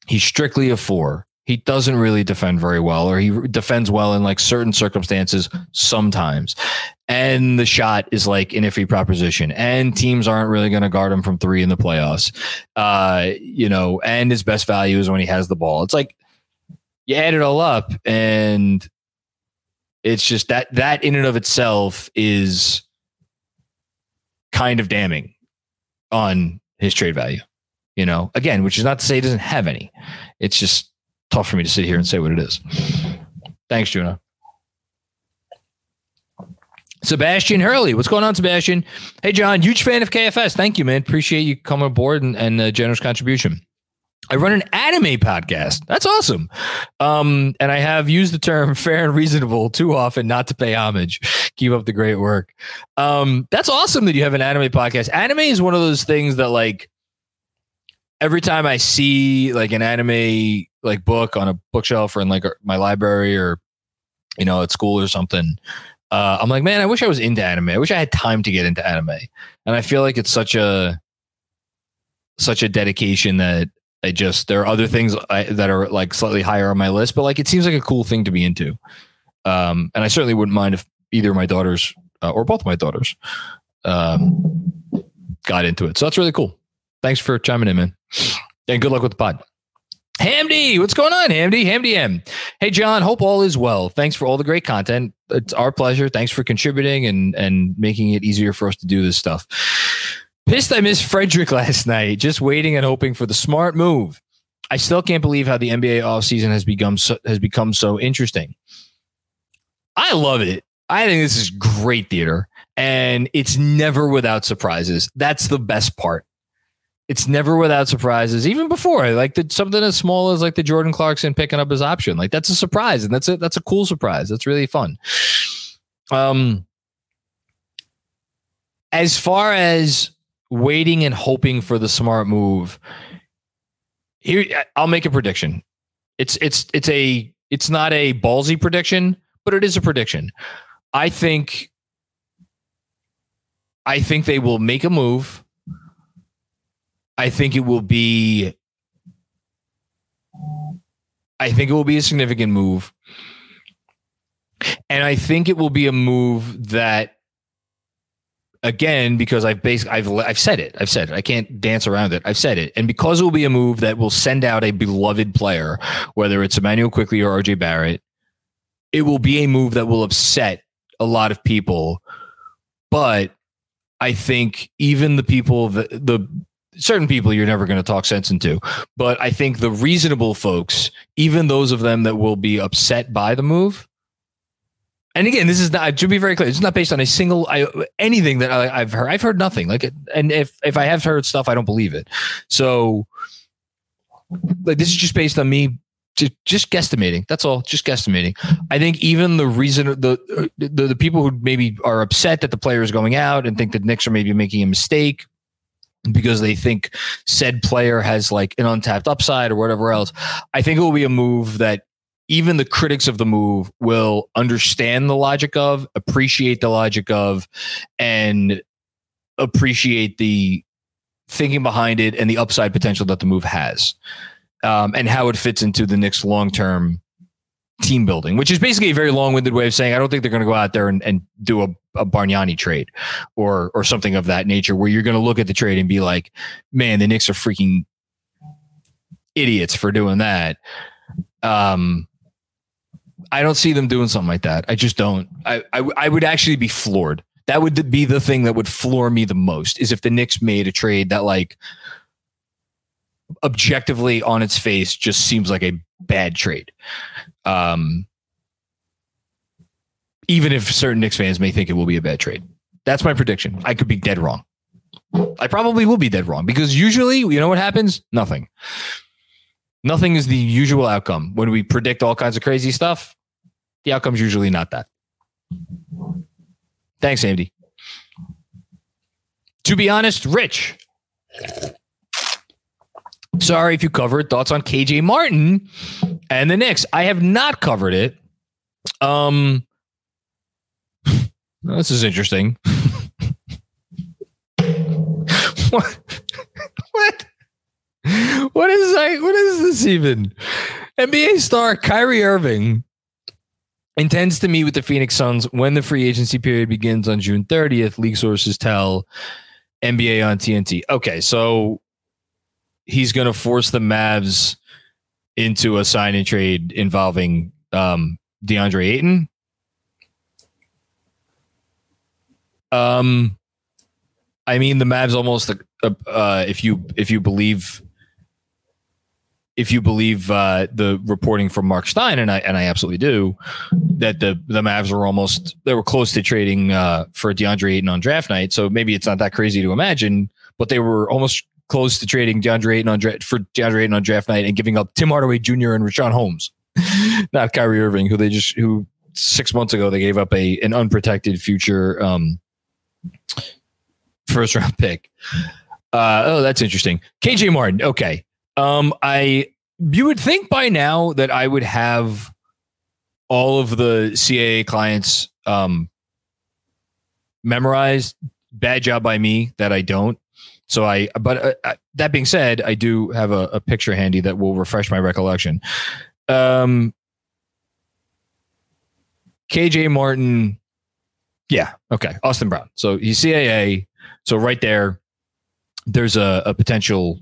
he's strictly a four he doesn't really defend very well, or he defends well in like certain circumstances sometimes. And the shot is like an iffy proposition, and teams aren't really going to guard him from three in the playoffs. Uh, you know, and his best value is when he has the ball. It's like you add it all up, and it's just that that in and of itself is kind of damning on his trade value. You know, again, which is not to say he doesn't have any. It's just tough for me to sit here and say what it is. Thanks, Juno. Sebastian Hurley. What's going on, Sebastian? Hey, John, huge fan of KFS. Thank you, man. Appreciate you coming aboard and, and a generous contribution. I run an anime podcast. That's awesome. Um, and I have used the term fair and reasonable too often not to pay homage. Keep up the great work. Um, that's awesome that you have an anime podcast. Anime is one of those things that like every time I see like an anime like book on a bookshelf or in like my library or you know at school or something, uh, I'm like, man, I wish I was into anime. I wish I had time to get into anime. And I feel like it's such a such a dedication that I just there are other things I, that are like slightly higher on my list, but like it seems like a cool thing to be into. Um, and I certainly wouldn't mind if either my daughters uh, or both my daughters um, got into it. So that's really cool. Thanks for chiming in, man. And good luck with the pod. Hamdy, what's going on, Hamdy? Hamdy M. Hey, John, hope all is well. Thanks for all the great content. It's our pleasure. Thanks for contributing and, and making it easier for us to do this stuff. Pissed I missed Frederick last night, just waiting and hoping for the smart move. I still can't believe how the NBA offseason has become so, has become so interesting. I love it. I think this is great theater and it's never without surprises. That's the best part it's never without surprises. Even before, like the, something as small as like the Jordan Clarkson picking up his option, like that's a surprise, and that's a that's a cool surprise. That's really fun. Um, as far as waiting and hoping for the smart move, here I'll make a prediction. It's it's it's a it's not a ballsy prediction, but it is a prediction. I think I think they will make a move I think it will be I think it will be a significant move. And I think it will be a move that again because I've basically I've I've said it. I've said it. I can't dance around it. I've said it. And because it will be a move that will send out a beloved player, whether it's Immanuel Quickley or RJ Barrett, it will be a move that will upset a lot of people. But I think even the people that the certain people you're never going to talk sense into. But I think the reasonable folks, even those of them that will be upset by the move, and again, this is not to be very clear. It's not based on a single I, anything that I, have heard. I've heard nothing. Like, it and if if I have heard stuff, I don't believe it. So, like, this is just based on me just, just guesstimating. That's all. Just guesstimating. I think even the reason the, the the people who maybe are upset that the player is going out and think that Knicks are maybe making a mistake because they think said player has like an untapped upside or whatever else. I think it will be a move that even the critics of the move will understand the logic of, appreciate the logic of, and appreciate the thinking behind it and the upside potential that the move has, um, and how it fits into the Knicks long term team building, which is basically a very long winded way of saying I don't think they're going to go out there and, and do a, a Bargnani trade or or something of that nature, where you're going to look at the trade and be like, man, the Knicks are freaking idiots for doing that. Um, I don't see them doing something like that. I just don't. I, I I would actually be floored. That would be the thing that would floor me the most is if the Knicks made a trade that like objectively on its face just seems like a bad trade. Um, even if certain Knicks fans may think it will be a bad trade. That's my prediction. I could be dead wrong. I probably will be dead wrong because usually, you know what happens? Nothing. Nothing is the usual outcome. When we predict all kinds of crazy stuff, the outcome's usually not that. Thanks, Andy. To be honest, Rich. Sorry if you covered thoughts on KJ Martin and the Knicks. I have not covered it. Um, this is interesting. what? What? What is I? What is this even? NBA star Kyrie Irving intends to meet with the Phoenix Suns when the free agency period begins on June 30th. League sources tell NBA on TNT. Okay, so he's going to force the Mavs into a sign and trade involving um, DeAndre Ayton. Um, I mean, the Mavs almost, uh, uh, if you if you believe if you believe uh, the reporting from Mark Stein, and I and I absolutely do, that the the Mavs were almost they were close to trading uh, for DeAndre Ayton on draft night. So maybe it's not that crazy to imagine, but they were almost close to trading DeAndre Ayton on dra- for DeAndre Ayton on draft night and giving up Tim Hardaway Jr. and Richaun Holmes, not Kyrie Irving, who they just who six months ago they gave up a an unprotected future um, first round pick. Uh, oh, that's interesting. KJ Martin. Okay. Um, I you would think by now that I would have all of the CAA clients um, memorized. Bad job by me that I don't. So I, but uh, that being said, I do have a, a, picture handy that will refresh my recollection. Um, KJ Martin, yeah, okay, Austin Brown. So he's CAA. So right there, there's a, a potential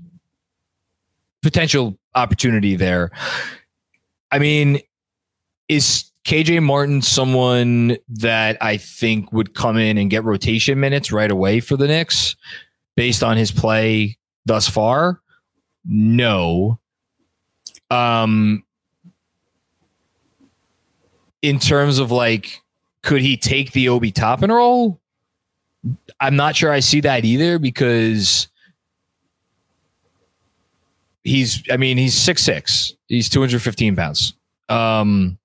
potential opportunity there. I mean, is KJ Martin someone that I think would come in and get rotation minutes right away for the Knicks based on his play thus far? No. Um in terms of like could he take the Obi Toppin role? I'm not sure I see that either because he's I mean he's six six. He's two hundred fifteen pounds. Um,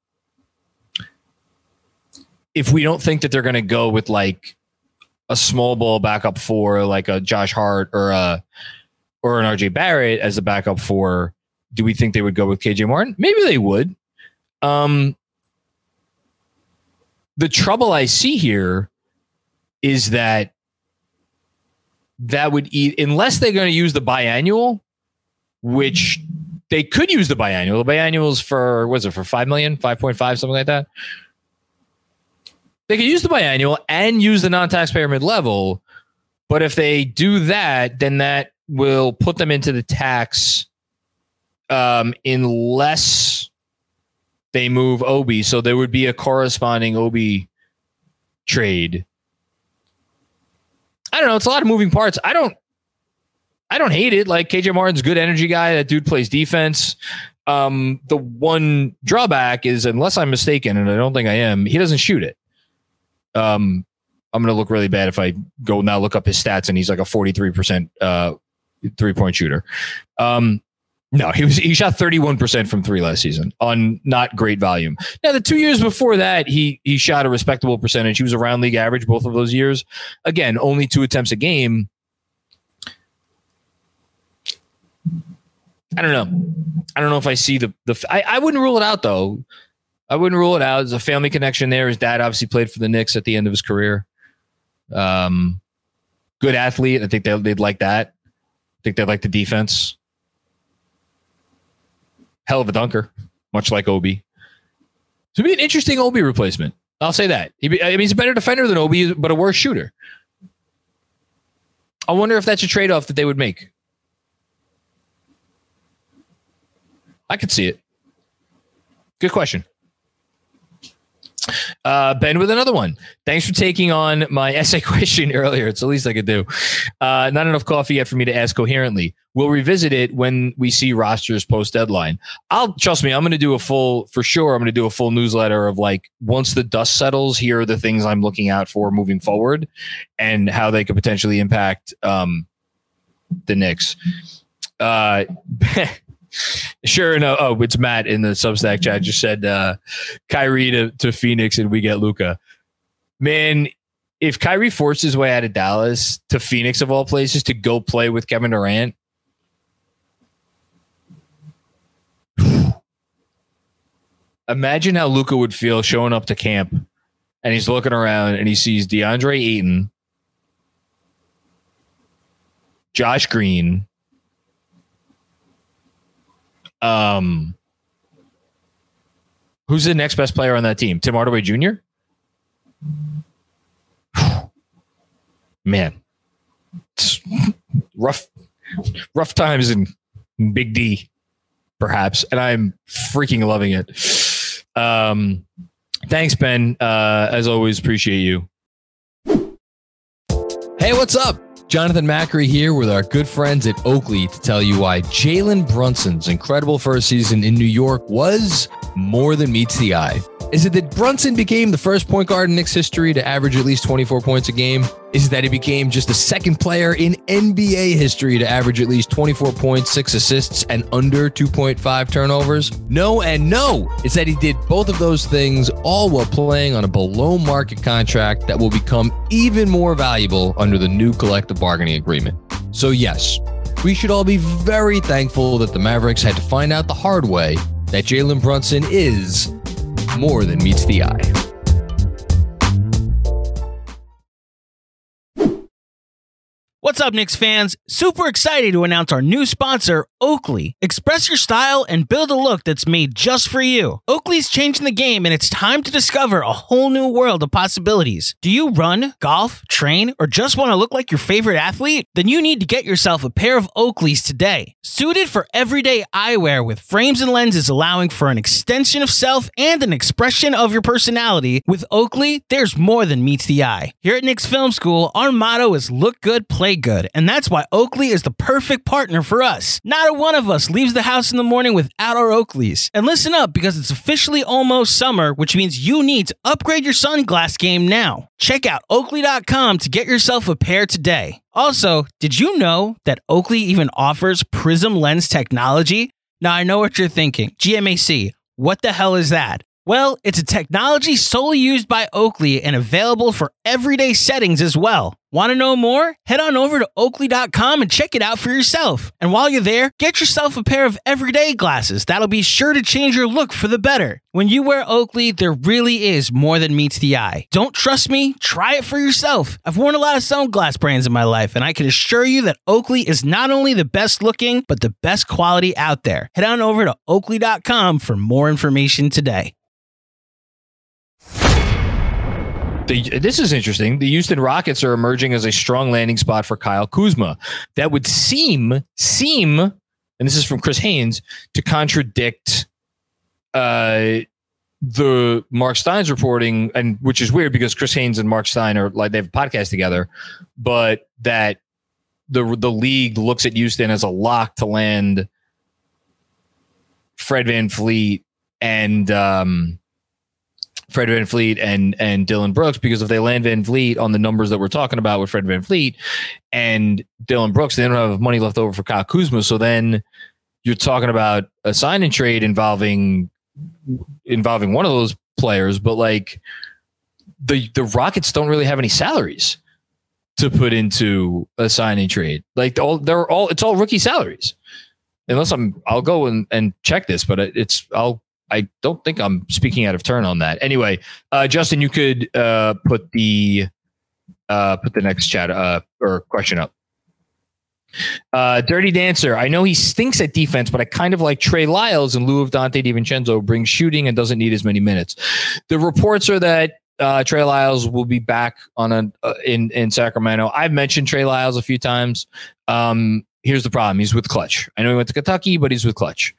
if we don't think that they're going to go with like a small ball backup for like a Josh Hart or a or an RJ Barrett as a backup for, do we think they would go with KJ Martin? Maybe they would. Um, the trouble I see here is that that would eat unless they're going to use the biannual which they could use the biannual. The biannuals for was it for five million, five point five, something like that. They could use the biannual and use the non-taxpayer mid-level, but if they do that, then that will put them into the tax um, unless they move Obi. So there would be a corresponding Obi trade. I don't know. It's a lot of moving parts. I don't I don't hate it. Like KJ Martin's good energy guy. That dude plays defense. Um, the one drawback is, unless I'm mistaken, and I don't think I am, he doesn't shoot it. Um, I'm going to look really bad if I go now look up his stats and he's like a 43% uh, three point shooter. Um, no, he was he shot 31% from three last season on not great volume. Now the two years before that, he he shot a respectable percentage. He was around league average both of those years. Again, only two attempts a game. I don't know. I don't know if I see the the. I, I wouldn't rule it out though. I wouldn't rule it out. There's a family connection there. His dad obviously played for the Knicks at the end of his career. Um, good athlete. I think they, they'd like that. I think they'd like the defense. Hell of a dunker, much like Obi. So be an interesting Obi replacement. I'll say that. I mean, he's a better defender than Obi, but a worse shooter. I wonder if that's a trade off that they would make. I could see it. Good question. Uh, ben with another one. Thanks for taking on my essay question earlier. It's the least I could do. Uh, not enough coffee yet for me to ask coherently. We'll revisit it when we see rosters post deadline. I'll trust me. I'm going to do a full for sure. I'm going to do a full newsletter of like once the dust settles. Here are the things I'm looking out for moving forward, and how they could potentially impact um, the Knicks. Uh, Sure enough, oh, it's Matt in the Substack chat just said uh, Kyrie to, to Phoenix and we get Luka. Man, if Kyrie forced his way out of Dallas to Phoenix of all places to go play with Kevin Durant, imagine how Luka would feel showing up to camp and he's looking around and he sees DeAndre Ayton, Josh Green, um, who's the next best player on that team? Tim Hardaway Jr. Man, it's rough, rough times in Big D, perhaps, and I'm freaking loving it. Um, thanks, Ben. Uh, as always, appreciate you. Hey, what's up? Jonathan Macri here with our good friends at Oakley to tell you why Jalen Brunson's incredible first season in New York was more than meets the eye. Is it that Brunson became the first point guard in Knicks history to average at least 24 points a game? Is it that he became just the second player in NBA history to average at least 24 points, six assists, and under 2.5 turnovers? No, and no. It's that he did both of those things all while playing on a below market contract that will become even more valuable under the new collective bargaining agreement. So, yes, we should all be very thankful that the Mavericks had to find out the hard way that Jalen Brunson is more than meets the eye. What's up, Knicks fans? Super excited to announce our new sponsor, Oakley. Express your style and build a look that's made just for you. Oakley's changing the game, and it's time to discover a whole new world of possibilities. Do you run, golf, train, or just want to look like your favorite athlete? Then you need to get yourself a pair of Oakleys today. Suited for everyday eyewear with frames and lenses allowing for an extension of self and an expression of your personality, with Oakley, there's more than meets the eye. Here at Knicks Film School, our motto is look good, play good, and that's why Oakley is the perfect partner for us. Not one of us leaves the house in the morning without our Oakleys. And listen up because it's officially almost summer, which means you need to upgrade your sunglass game now. Check out oakley.com to get yourself a pair today. Also, did you know that Oakley even offers prism lens technology? Now I know what you're thinking. GMAC, what the hell is that? Well, it's a technology solely used by Oakley and available for everyday settings as well. Want to know more? Head on over to oakley.com and check it out for yourself. And while you're there, get yourself a pair of everyday glasses that'll be sure to change your look for the better. When you wear Oakley, there really is more than meets the eye. Don't trust me? Try it for yourself. I've worn a lot of sunglass brands in my life, and I can assure you that Oakley is not only the best looking, but the best quality out there. Head on over to oakley.com for more information today. The, this is interesting. The Houston Rockets are emerging as a strong landing spot for Kyle Kuzma. That would seem seem, and this is from Chris Haynes, to contradict uh, the Mark Stein's reporting, and which is weird because Chris Haynes and Mark Stein are like they have a podcast together, but that the the league looks at Houston as a lock to land Fred Van VanVleet and um, Fred VanVleet and and Dillon Brooks because if they land Van VanVleet on the numbers that we're talking about with Fred Van VanVleet and Dillon Brooks, they don't have money left over for Kyle Kuzma. So then you're talking about a sign and trade involving involving one of those players, but like the the Rockets don't really have any salaries to put into a signing trade. Like all they're all it's all rookie salaries. Unless I'm I'll go and, and check this, but it's I'll I don't think I'm speaking out of turn on that. Anyway, uh, Justin, you could uh, put the uh, put the next chat uh, or question up. Uh, Dirty Dancer. I know he stinks at defense, but I kind of like Trey Lyles in lieu of Donte DiVincenzo, brings shooting and doesn't need as many minutes. The reports are that uh, Trey Lyles will be back on a uh, in in Sacramento. I've mentioned Trey Lyles a few times. Um, here's the problem: he's with Clutch. I know he went to Kentucky, but he's with Clutch.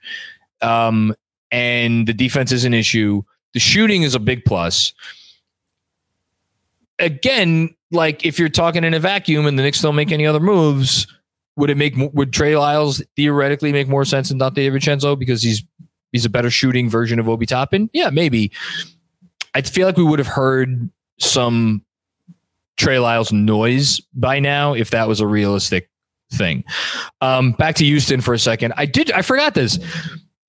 Um, and the defense is an issue. The shooting is a big plus. again, like if you're talking in a vacuum and the Knicks don't make any other moves, would it make would Trey Lyles theoretically make more sense than Donte DiVincenzo because he's he's a better shooting version of Obi Toppin? Yeah, maybe. I feel like we would have heard some Trey Lyles noise by now if that was a realistic thing. Um, back to Houston for a second. I did I forgot this.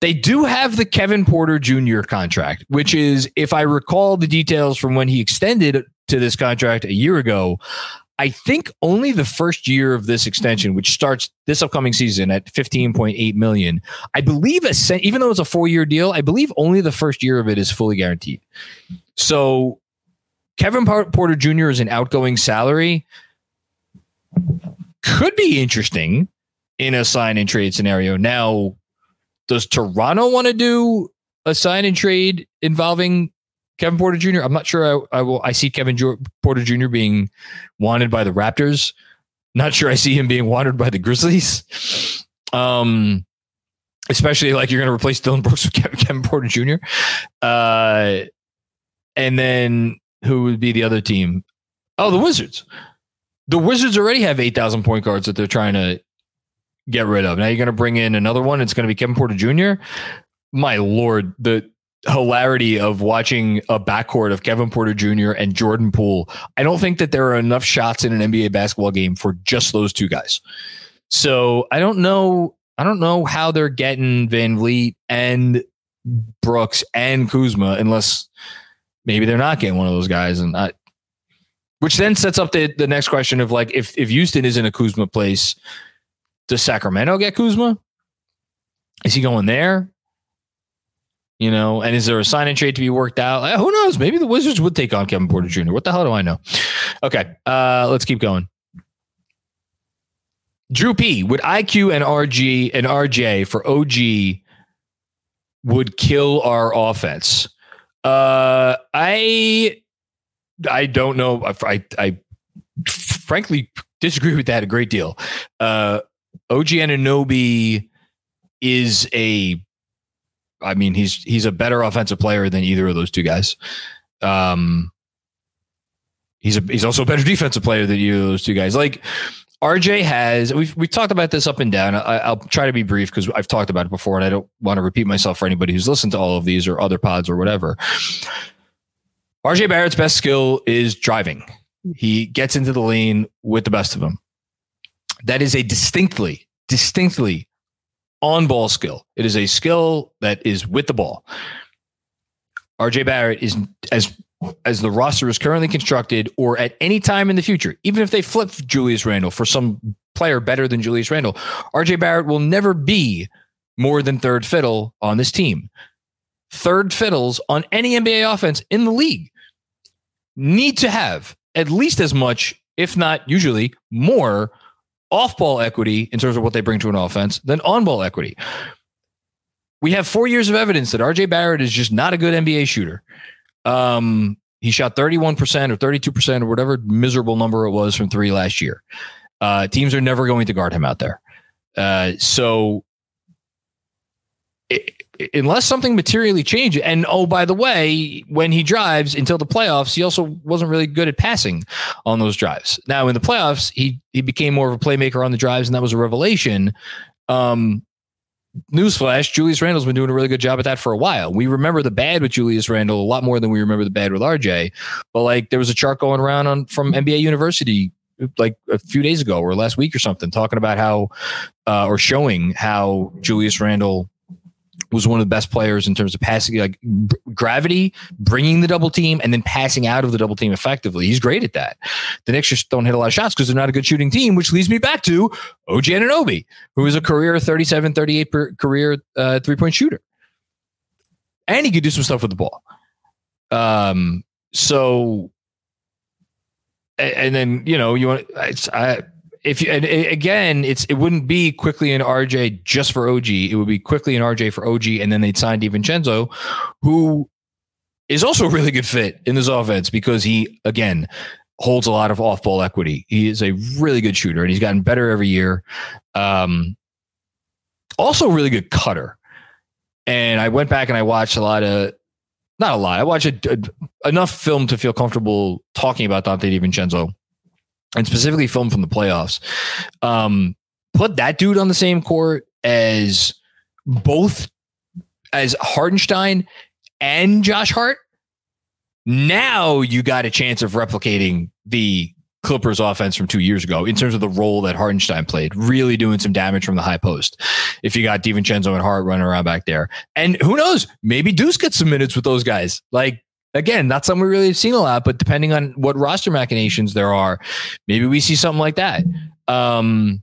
They do have the Kevin Porter Jr. contract, which is, if I recall the details from when he extended to this contract a year ago, I think only the first year of this extension, which starts this upcoming season at 15.8 million, I believe, even though it's a four year deal, I believe only the first year of it is fully guaranteed. So Kevin Porter Jr. is an outgoing salary. Could be interesting in a sign and trade scenario. Now, does Toronto want to do a sign and trade involving Kevin Porter Jr.? I'm not sure. I, I will. I see Kevin Porter Jr. being wanted by the Raptors. Not sure. I see him being wanted by the Grizzlies. Um, especially like you're going to replace Dillon Brooks with Kevin, Kevin Porter Jr. Uh, and then who would be the other team? Oh, the Wizards. The Wizards already have 8,000 point guards that they're trying to get rid of. Now you're going to bring in another one. It's going to be Kevin Porter Jr. My lord, the hilarity of watching a backcourt of Kevin Porter Jr. and Jordan Poole. I don't think that there are enough shots in an NBA basketball game for just those two guys. So I don't know. I don't know how they're getting VanVleet and Brooks and Kuzma unless maybe they're not getting one of those guys. And I, which then sets up the, the next question of like if if Houston is in a Kuzma place, does Sacramento get Kuzma? Is he going there? You know, and is there a sign and trade to be worked out? Uh, who knows? Maybe the Wizards would take on Kevin Porter Jr. What the hell do I know? Okay, uh, let's keep going. Drew P. Would IQ and RG and RJ for OG would kill our offense? Uh, I I don't know. I I frankly disagree with that a great deal. Uh, OG Anunoby is a I mean, he's he's a better offensive player than either of those two guys. Um, he's a he's also a better defensive player than either of those two guys. Like RJ has, we've we've talked about this up and down. I, will try to be brief because I've talked about it before, and I don't want to repeat myself for anybody who's listened to all of these or other pods or whatever. RJ Barrett's best skill is driving. He gets into the lane with the best of them. That is a distinctly, distinctly on ball skill. It is a skill that is with the ball. RJ Barrett is as as the roster is currently constructed or at any time in the future, even if they flip Julius Randle for some player better than Julius Randle, RJ Barrett will never be more than third fiddle on this team. Third fiddles on any NBA offense in the league need to have at least as much, if not usually more off ball equity in terms of what they bring to an offense than on ball equity. We have four years of evidence that RJ Barrett is just not a good NBA shooter. Um, he shot 31% or 32% or whatever miserable number it was from three last year. Uh, teams are never going to guard him out there. Uh, so unless something materially changes. And oh, by the way, when he drives until the playoffs, he also wasn't really good at passing on those drives. Now in the playoffs, he he became more of a playmaker on the drives, and that was a revelation. Um, newsflash: Julius Randle's been doing a really good job at that for a while. We remember the bad with Julius Randle a lot more than we remember the bad with RJ. But like, there was a chart going around on from NBA University like a few days ago or last week or something, talking about how uh, or showing how Julius Randle was one of the best players in terms of passing, like gravity, bringing the double team, and then passing out of the double team effectively. He's great at that. The Knicks just don't hit a lot of shots because they're not a good shooting team, which leads me back to OG Anunoby, who is a career 37, 38 per career uh, three point shooter. And he could do some stuff with the ball. Um, so, and, and then, you know, you want, it's I, if you and again, it's it wouldn't be Quickley an RJ just for OG. It would be Quickley an RJ for OG, and then they'd sign DiVincenzo, who is also a really good fit in this offense because he again holds a lot of off ball equity. He is a really good shooter, and he's gotten better every year. Um, also, really good cutter. And I went back and I watched a lot of not a lot. I watched a, a, enough film to feel comfortable talking about Donte DiVincenzo and specifically film from the playoffs. Um, put that dude on the same court as both as Hartenstein and Josh Hart. Now you got a chance of replicating the Clippers offense from two years ago in terms of the role that Hartenstein played, really doing some damage from the high post. If you got DiVincenzo and Hart running around back there. And who knows, maybe Deuce gets some minutes with those guys. Like, again, not something we really have seen a lot, but depending on what roster machinations there are, maybe we see something like that. Um,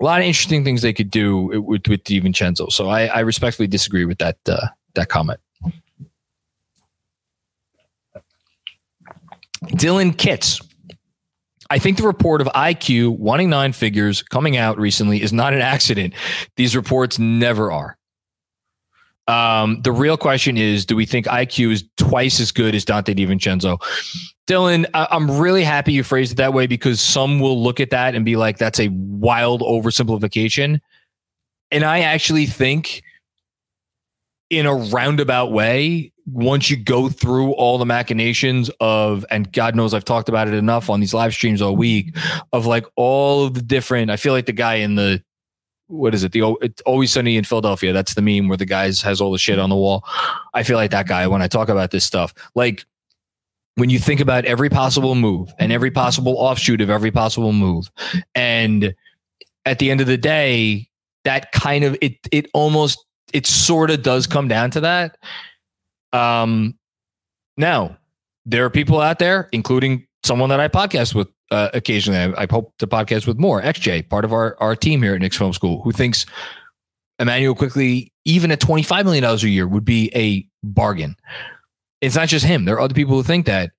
a lot of interesting things they could do with, with DiVincenzo. So I, I respectfully disagree with that uh, that comment. Dylan Kitts I think the report of IQ wanting nine figures coming out recently is not an accident. These reports never are. Um, the real question is do we think IQ is twice as good as Donte DiVincenzo? Dylan, I- I'm really happy you phrased it that way because some will look at that and be like, that's a wild oversimplification. And I actually think, in a roundabout way, once you go through all the machinations of, and God knows I've talked about it enough on these live streams all week, of like all of the different, I feel like the guy in the, what is it? The it's always sunny in Philadelphia. That's the meme where the guys has all the shit on the wall. I feel like that guy when I talk about this stuff. Like when you think about every possible move and every possible offshoot of every possible move, and at the end of the day, that kind of it it almost it sort of does come down to that um, now, there are people out there, including someone that I podcast with uh, occasionally. I, I, hope to podcast with more. XJ, part of our, our team here at Knicks Film School, who thinks Immanuel Quickley, even at $25 million a year, would be a bargain. It's not just him. There are other people who think that.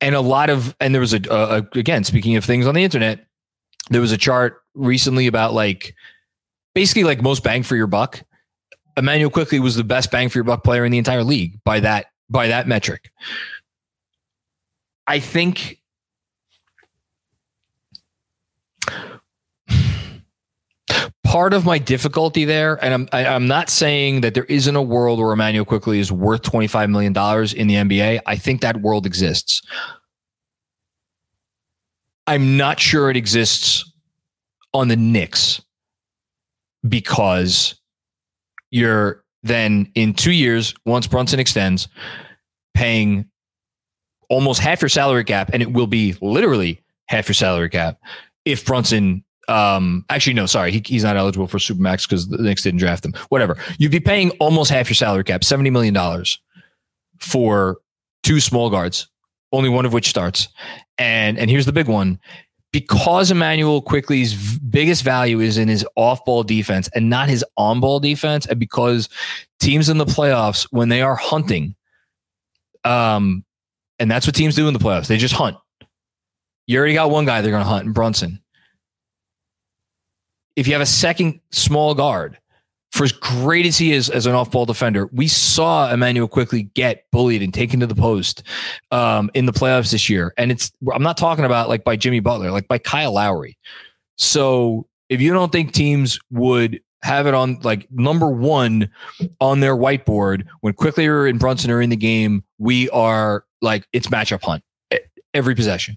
And a lot of, and there was a, a again, speaking of things on the internet, there was a chart recently about like basically like most bang for your buck Immanuel Quickley was the best bang for your buck player in the entire league by that by that metric. I think part of my difficulty there, and I'm I, am i am not saying that there isn't a world where Immanuel Quickley is worth 25 million dollars in the NBA. I think that world exists. I'm not sure it exists on the Knicks because you're then in two years, once Brunson extends, paying almost half your salary cap, and it will be literally half your salary cap if Brunson. Um, actually, no, sorry, he, he's not eligible for supermax because the Knicks didn't draft him. Whatever, you'd be paying almost half your salary cap, seventy million dollars, for two small guards, only one of which starts. And and here's the big one: because Immanuel Quickley's biggest value is in his off ball defense and not his on ball defense, and because teams in the playoffs, when they are hunting, um, and that's what teams do in the playoffs, they just hunt. You already got one guy they're going to hunt in Brunson. If you have a second small guard, for as great as he is as an off-ball defender, we saw Immanuel Quickley get bullied and taken to the post um, in the playoffs this year. And it's I'm not talking about like by Jimmy Butler, like by Kyle Lowry. So if you don't think teams would have it on like number one on their whiteboard when Quickley and Brunson are in the game, we are like it's matchup hunt every possession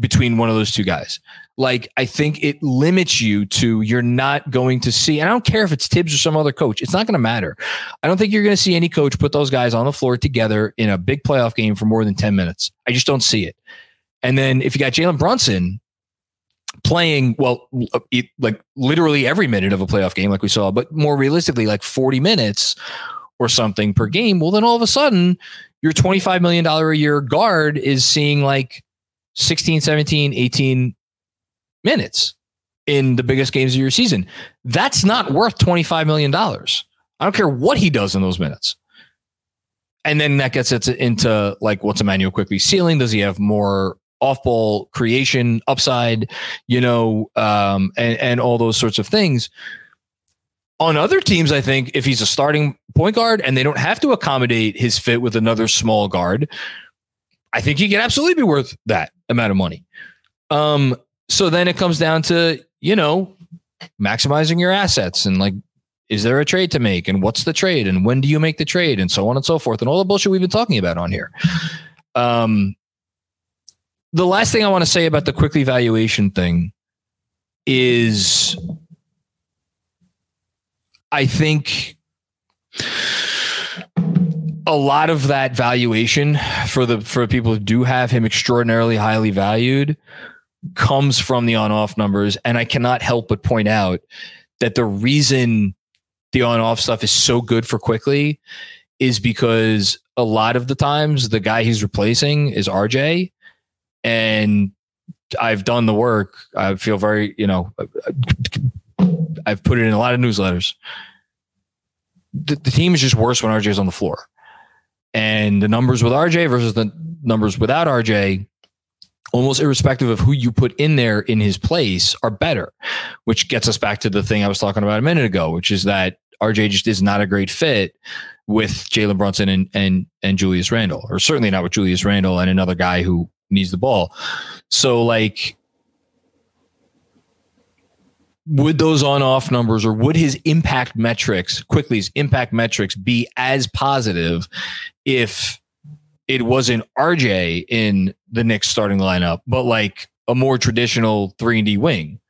between one of those two guys. Like, I think it limits you to you're not going to see, and I don't care if it's Thibs or some other coach, it's not going to matter. I don't think you're going to see any coach put those guys on the floor together in a big playoff game for more than 10 minutes. I just don't see it. And then if you got Jalen Brunson playing, well, like literally every minute of a playoff game, like we saw, but more realistically, like 40 minutes or something per game, well, then all of a sudden, your $25 million a year guard is seeing like 16, 17, 18 minutes in the biggest games of your season. That's not worth $25 million. I don't care what he does in those minutes. And then that gets it into like what's Immanuel Quickley ceiling? Does he have more off ball creation upside, you know, um, and, and all those sorts of things. On other teams, I think if he's a starting point guard and they don't have to accommodate his fit with another small guard, I think he can absolutely be worth that amount of money. Um, so then it comes down to, you know, maximizing your assets and like is there a trade to make? And what's the trade? And when do you make the trade? And so on and so forth. And all the bullshit we've been talking about on here. Um, the last thing I want to say about the Quickley valuation thing is I think a lot of that valuation for the for people who do have him extraordinarily highly valued comes from the on off numbers and I cannot help but point out that the reason the on off stuff is so good for Quickley is because a lot of the times the guy he's replacing is RJ and I've done the work. I feel very, you know, I've put it in a lot of newsletters. The, the team is just worse when RJ is on the floor. And the numbers with RJ versus the numbers without RJ, almost irrespective of who you put in there in his place, are better, which gets us back to the thing I was talking about a minute ago, which is that RJ just is not a great fit with Jalen Brunson and and and Julius Randle, or certainly not with Julius Randle and another guy who needs the ball. So like would those on off numbers or would his impact metrics Quickley's impact metrics be as positive if it wasn't RJ in the Knicks starting lineup, but like a more traditional 3 and D wing?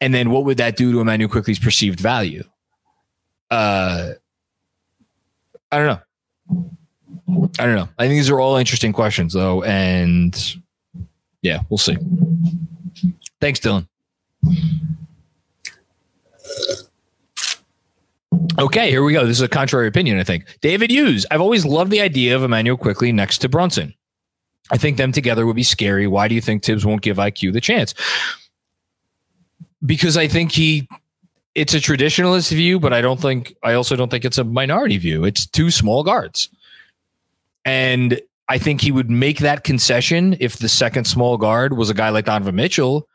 And then what would that do to Immanuel Quickley's perceived value? Uh I don't know. I don't know. I think these are all interesting questions, though, and yeah, we'll see. Thanks, Dylan. Okay, here we go. This is a contrary opinion, I think. David Hughes. I've always loved the idea of Immanuel Quickley next to Brunson. I think them together would be scary. Why do you think Thibs won't give IQ the chance? Because I think he it's a traditionalist view, but I don't think I also don't think it's a minority view. It's two small guards. And I think he would make that concession if the second small guard was a guy like Donovan Mitchell,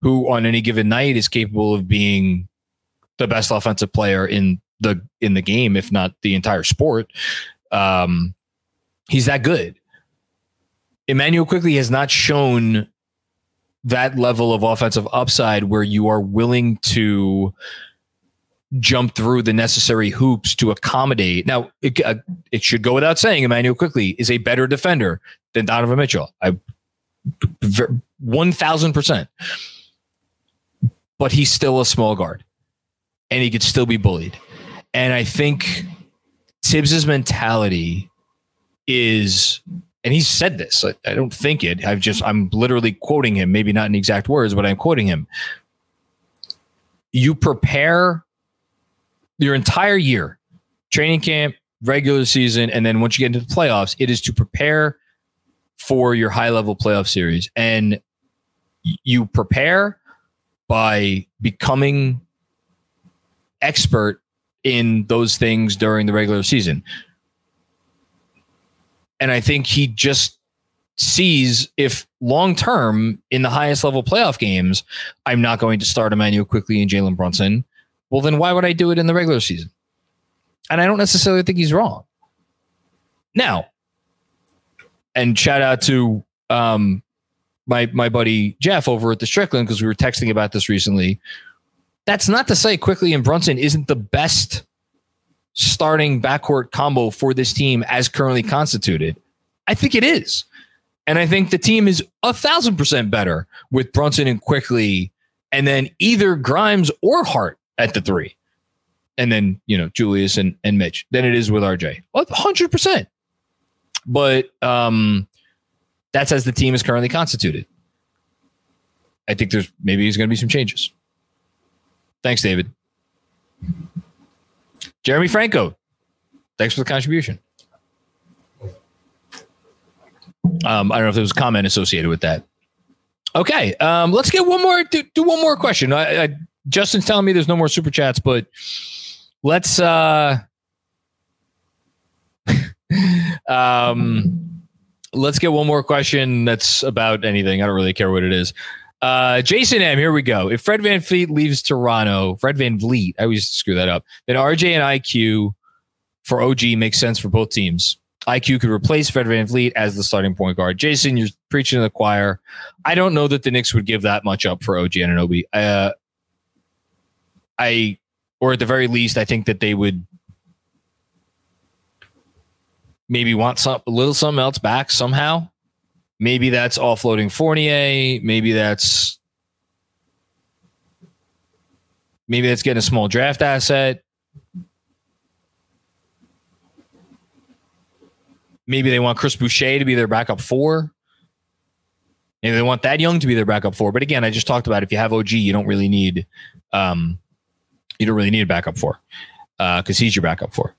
who on any given night is capable of being the best offensive player in the in the game, if not the entire sport. Um, he's that good. Immanuel Quickley has not shown that level of offensive upside where you are willing to jump through the necessary hoops to accommodate. Now, it, uh, it should go without saying, Immanuel Quickley is a better defender than Donovan Mitchell. I one thousand percent, but he's still a small guard, and he could still be bullied. And I think Thibs's mentality is, and he said this. I, I don't think it. I've just I'm literally quoting him, maybe not in exact words, but I'm quoting him. You prepare your entire year, training camp, regular season, and then once you get into the playoffs, it is to prepare for your high level playoff series. And you prepare by becoming expert in those things during the regular season. And I think he just sees if long term in the highest level playoff games, I'm not going to start Immanuel Quickley and Jalen Brunson well, then why would I do it in the regular season? And I don't necessarily think he's wrong. Now, and shout out to um, my my buddy Jeff over at the Strickland because we were texting about this recently. That's not to say Quickley and Brunson isn't the best starting backcourt combo for this team as currently constituted. I think it is. And I think the team is a thousand percent better with Brunson and Quickley, and then either Grimes or Hart at the three. And then, you know, Julius and, and Mitch than it is with RJ. 100%. But um, that's as the team is currently constituted. I think there's maybe there's going to be some changes. Thanks, David. Jeremy Franco, thanks for the contribution. Um, I don't know if there was a comment associated with that. Okay, um, let's get one more. Do, do one more question. I, I Justin's telling me there's no more super chats, but let's uh um let's get one more question that's about anything. I don't really care what it is. Uh, Jason M, here we go. If Fred Van VanVleet leaves Toronto, Fred Van VanVleet, I always screw that up, then RJ and IQ for OG makes sense for both teams. IQ could replace Fred Van VanVleet as the starting point guard. Jason, you're preaching to the choir. I don't know that the Knicks would give that much up for OG Anunoby. Uh, I or at the very least, I think that they would maybe want some a little something else back somehow. Maybe that's offloading Fournier. Maybe that's maybe that's getting a small draft asset. Maybe they want Chris Boucher to be their backup four. Maybe they want Thad Young to be their backup four. But again, I just talked about if you have OG, you don't really need um you don't really need a backup four. Uh because he's your backup four.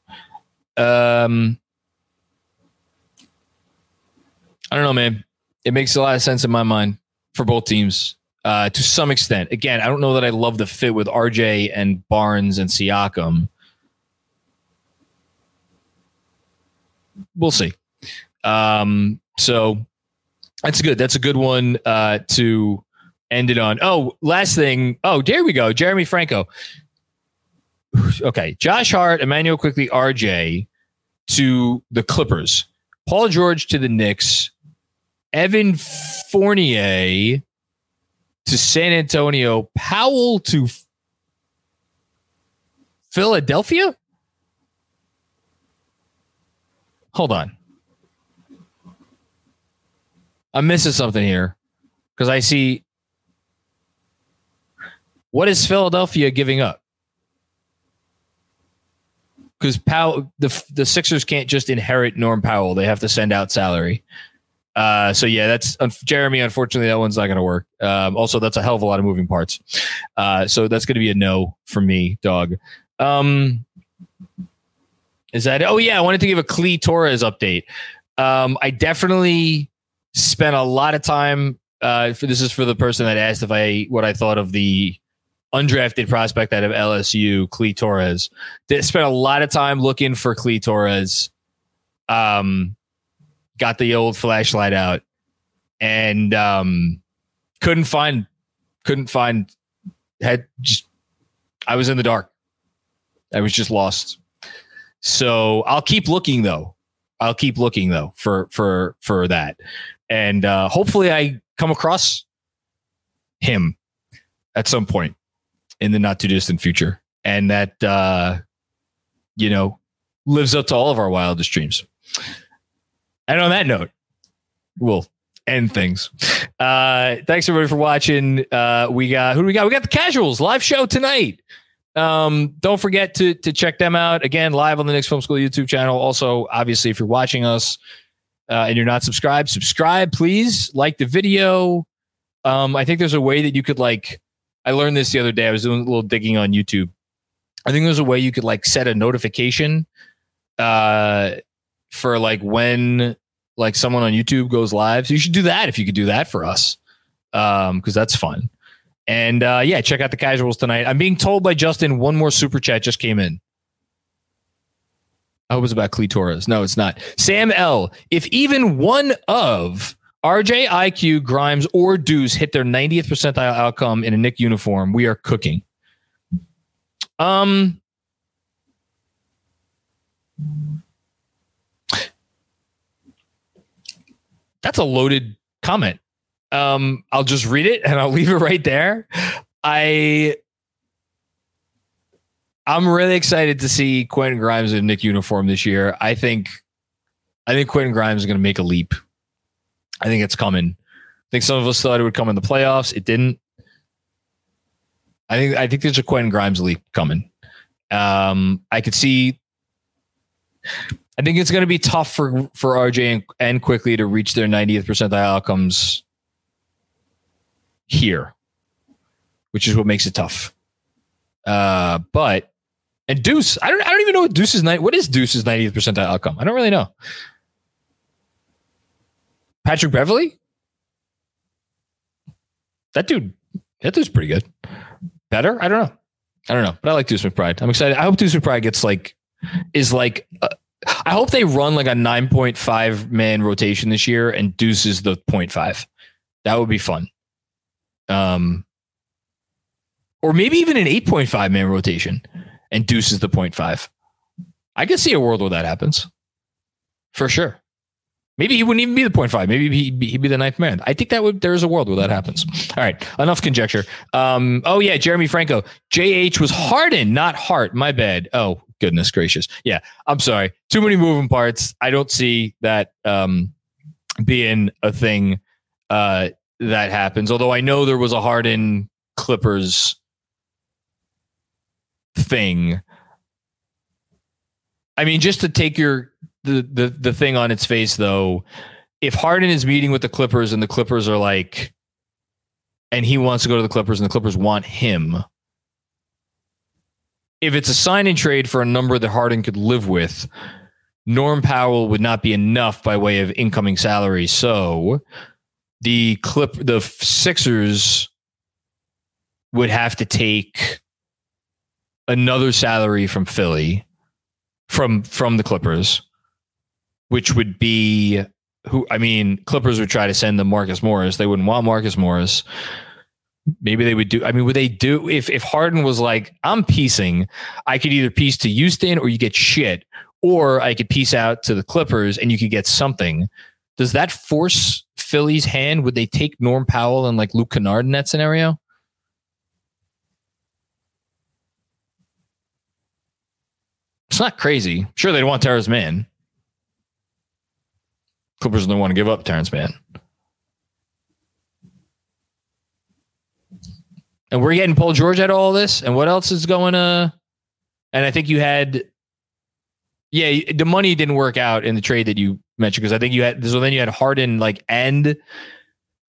Um I don't know, man. It makes a lot of sense in my mind for both teams uh, to some extent. Again, I don't know that I love the fit with RJ and Barnes and Siakam. We'll see. Um, so that's good. That's a good one uh, to end it on. Oh, last thing. Oh, there we go. Jeremy Franco. Okay. Josh Hart, Immanuel Quickley, RJ to the Clippers. Paul George to the Knicks. Evan Fournier to San Antonio. Powell to Philadelphia? Hold on. I'm missing something here because I see. What is Philadelphia giving up? Because Powell, the the Sixers can't just inherit Norm Powell; they have to send out salary. Uh, so yeah, that's Jeremy. Unfortunately, that one's not going to work. Um, also, that's a hell of a lot of moving parts. Uh, so that's going to be a no for me, dog. Um, is that? Oh yeah, I wanted to give a Clee Torres update. Um, I definitely spent a lot of time. Uh, for this is for the person that asked if I what I thought of the undrafted prospect out of LSU, Clee Torres. They spent a lot of time looking for Clee Torres. Um, got the old flashlight out and um, couldn't find couldn't find had just I was in the dark. I was just lost. So I'll keep looking though. I'll keep looking though for for for that. And uh hopefully I come across him at some point in the not too distant future. And that uh you know lives up to all of our wildest dreams. And on that note, we'll end things. Uh, thanks everybody for watching. Uh, we got who do we got? We got the casuals live show tonight. Um, don't forget to to check them out again live on the Knicks Film School YouTube channel. Also, obviously, if you're watching us uh, and you're not subscribed, subscribe, please. Like the video. Um, I think there's a way that you could like. I learned this the other day. I was doing a little digging on YouTube. I think there's a way you could like set a notification uh for like when like someone on YouTube goes live. So you should do that if you could do that for us. Um, because that's fun. And uh yeah, check out the casuals tonight. I'm being told by Justin one more super chat just came in. I hope it's about Clitoris. No, it's not. Sam L. If even one of RJ, IQ, Grimes, or Deuce hit their 90th percentile outcome in a Knick uniform, we are cooking. Um, that's a loaded comment. Um, I'll just read it and I'll leave it right there. I I'm really excited to see Quentin Grimes in Knick uniform this year. I think I think Quentin Grimes is going to make a leap. I think it's coming. I think some of us thought it would come in the playoffs. It didn't. I think I think there's a Quentin Grimes leap coming. Um, I could see I think it's going to be tough for for RJ and, and Quickley to reach their 90th percentile outcomes here, which is what makes it tough. Uh, but and Deuce, I don't I don't even know what Deuce's night. What is Deuce's 90th percentile outcome? I don't really know. Patrick Beverley, that dude, that dude's pretty good. Better, I don't know. I don't know, but I like Deuce McBride. I'm excited. I hope Deuce McBride gets like is like. Uh, I hope they run like a 9.5 man rotation this year and Deuce is the 0.5. That would be fun. Um, or maybe even an 8.5 man rotation and Deuce is the 0.5. I can see a world where that happens for sure. Maybe he wouldn't even be the point five. Maybe he'd be, he'd be the ninth man. I think that would there's a world where that happens. All right, enough conjecture. Um, oh yeah, Jeremy Franco. JH was Harden, not Hart. My bad. Oh goodness gracious. Yeah, I'm sorry. Too many moving parts. I don't see that um, being a thing uh, that happens. Although I know there was a Harden Clippers thing. I mean, just to take your the the the thing on its face though, if Harden is meeting with the Clippers and the Clippers are like and he wants to go to the Clippers and the Clippers want him. If it's a sign and trade for a number that Harden could live with, Norm Powell would not be enough by way of incoming salary. So the clip the Sixers would have to take another salary from Philly from from the Clippers, which would be who I mean, Clippers would try to send them Marcus Morris. They wouldn't want Marcus Morris. Maybe they would do. I mean, would they do if if Harden was like, I'm piecing, I could either piece to Houston or you get shit, or I could piece out to the Clippers and you could get something. Does that force Philly's hand? Would they take Norm Powell and like Luke Kennard in that scenario? It's not crazy. Sure, they'd want Terrence Mann. Clippers don't want to give up Terrence Mann. And we're getting Paul George out of all this. And what else is going to? And I think you had, yeah, the money didn't work out in the trade that you mentioned because I think you had. So then you had Harden like and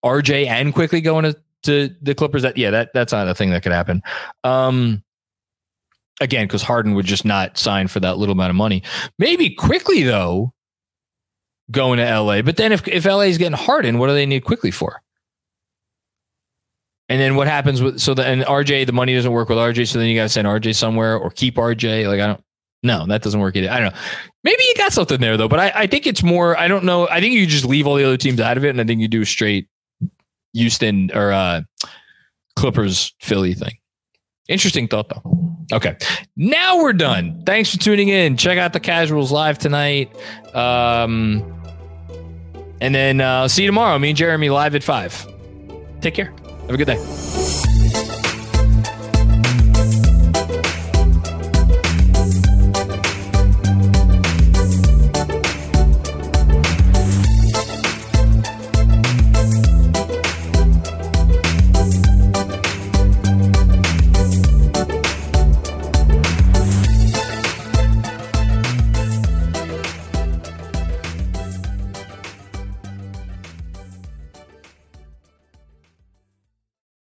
RJ and Quickley going to, to the Clippers. That yeah, that that's not a thing that could happen. Um, again because Harden would just not sign for that little amount of money. Maybe Quickley though going to LA. But then if if LA is getting hardened, what do they need Quickley for? And then what happens with so the and RJ the money doesn't work with RJ, so then you got to send RJ somewhere or keep RJ. Like I don't. No, that doesn't work either. I don't know. Maybe you got something there though, but I, I think it's more. I don't know. I think you just leave all the other teams out of it, and I think you do a straight Houston or uh, Clippers Philly thing. Interesting thought though. Okay. Now we're done. Thanks for tuning in. Check out the casuals live tonight. Um, and then uh, see you tomorrow. Me and Jeremy live at five. Take care. Have a good day.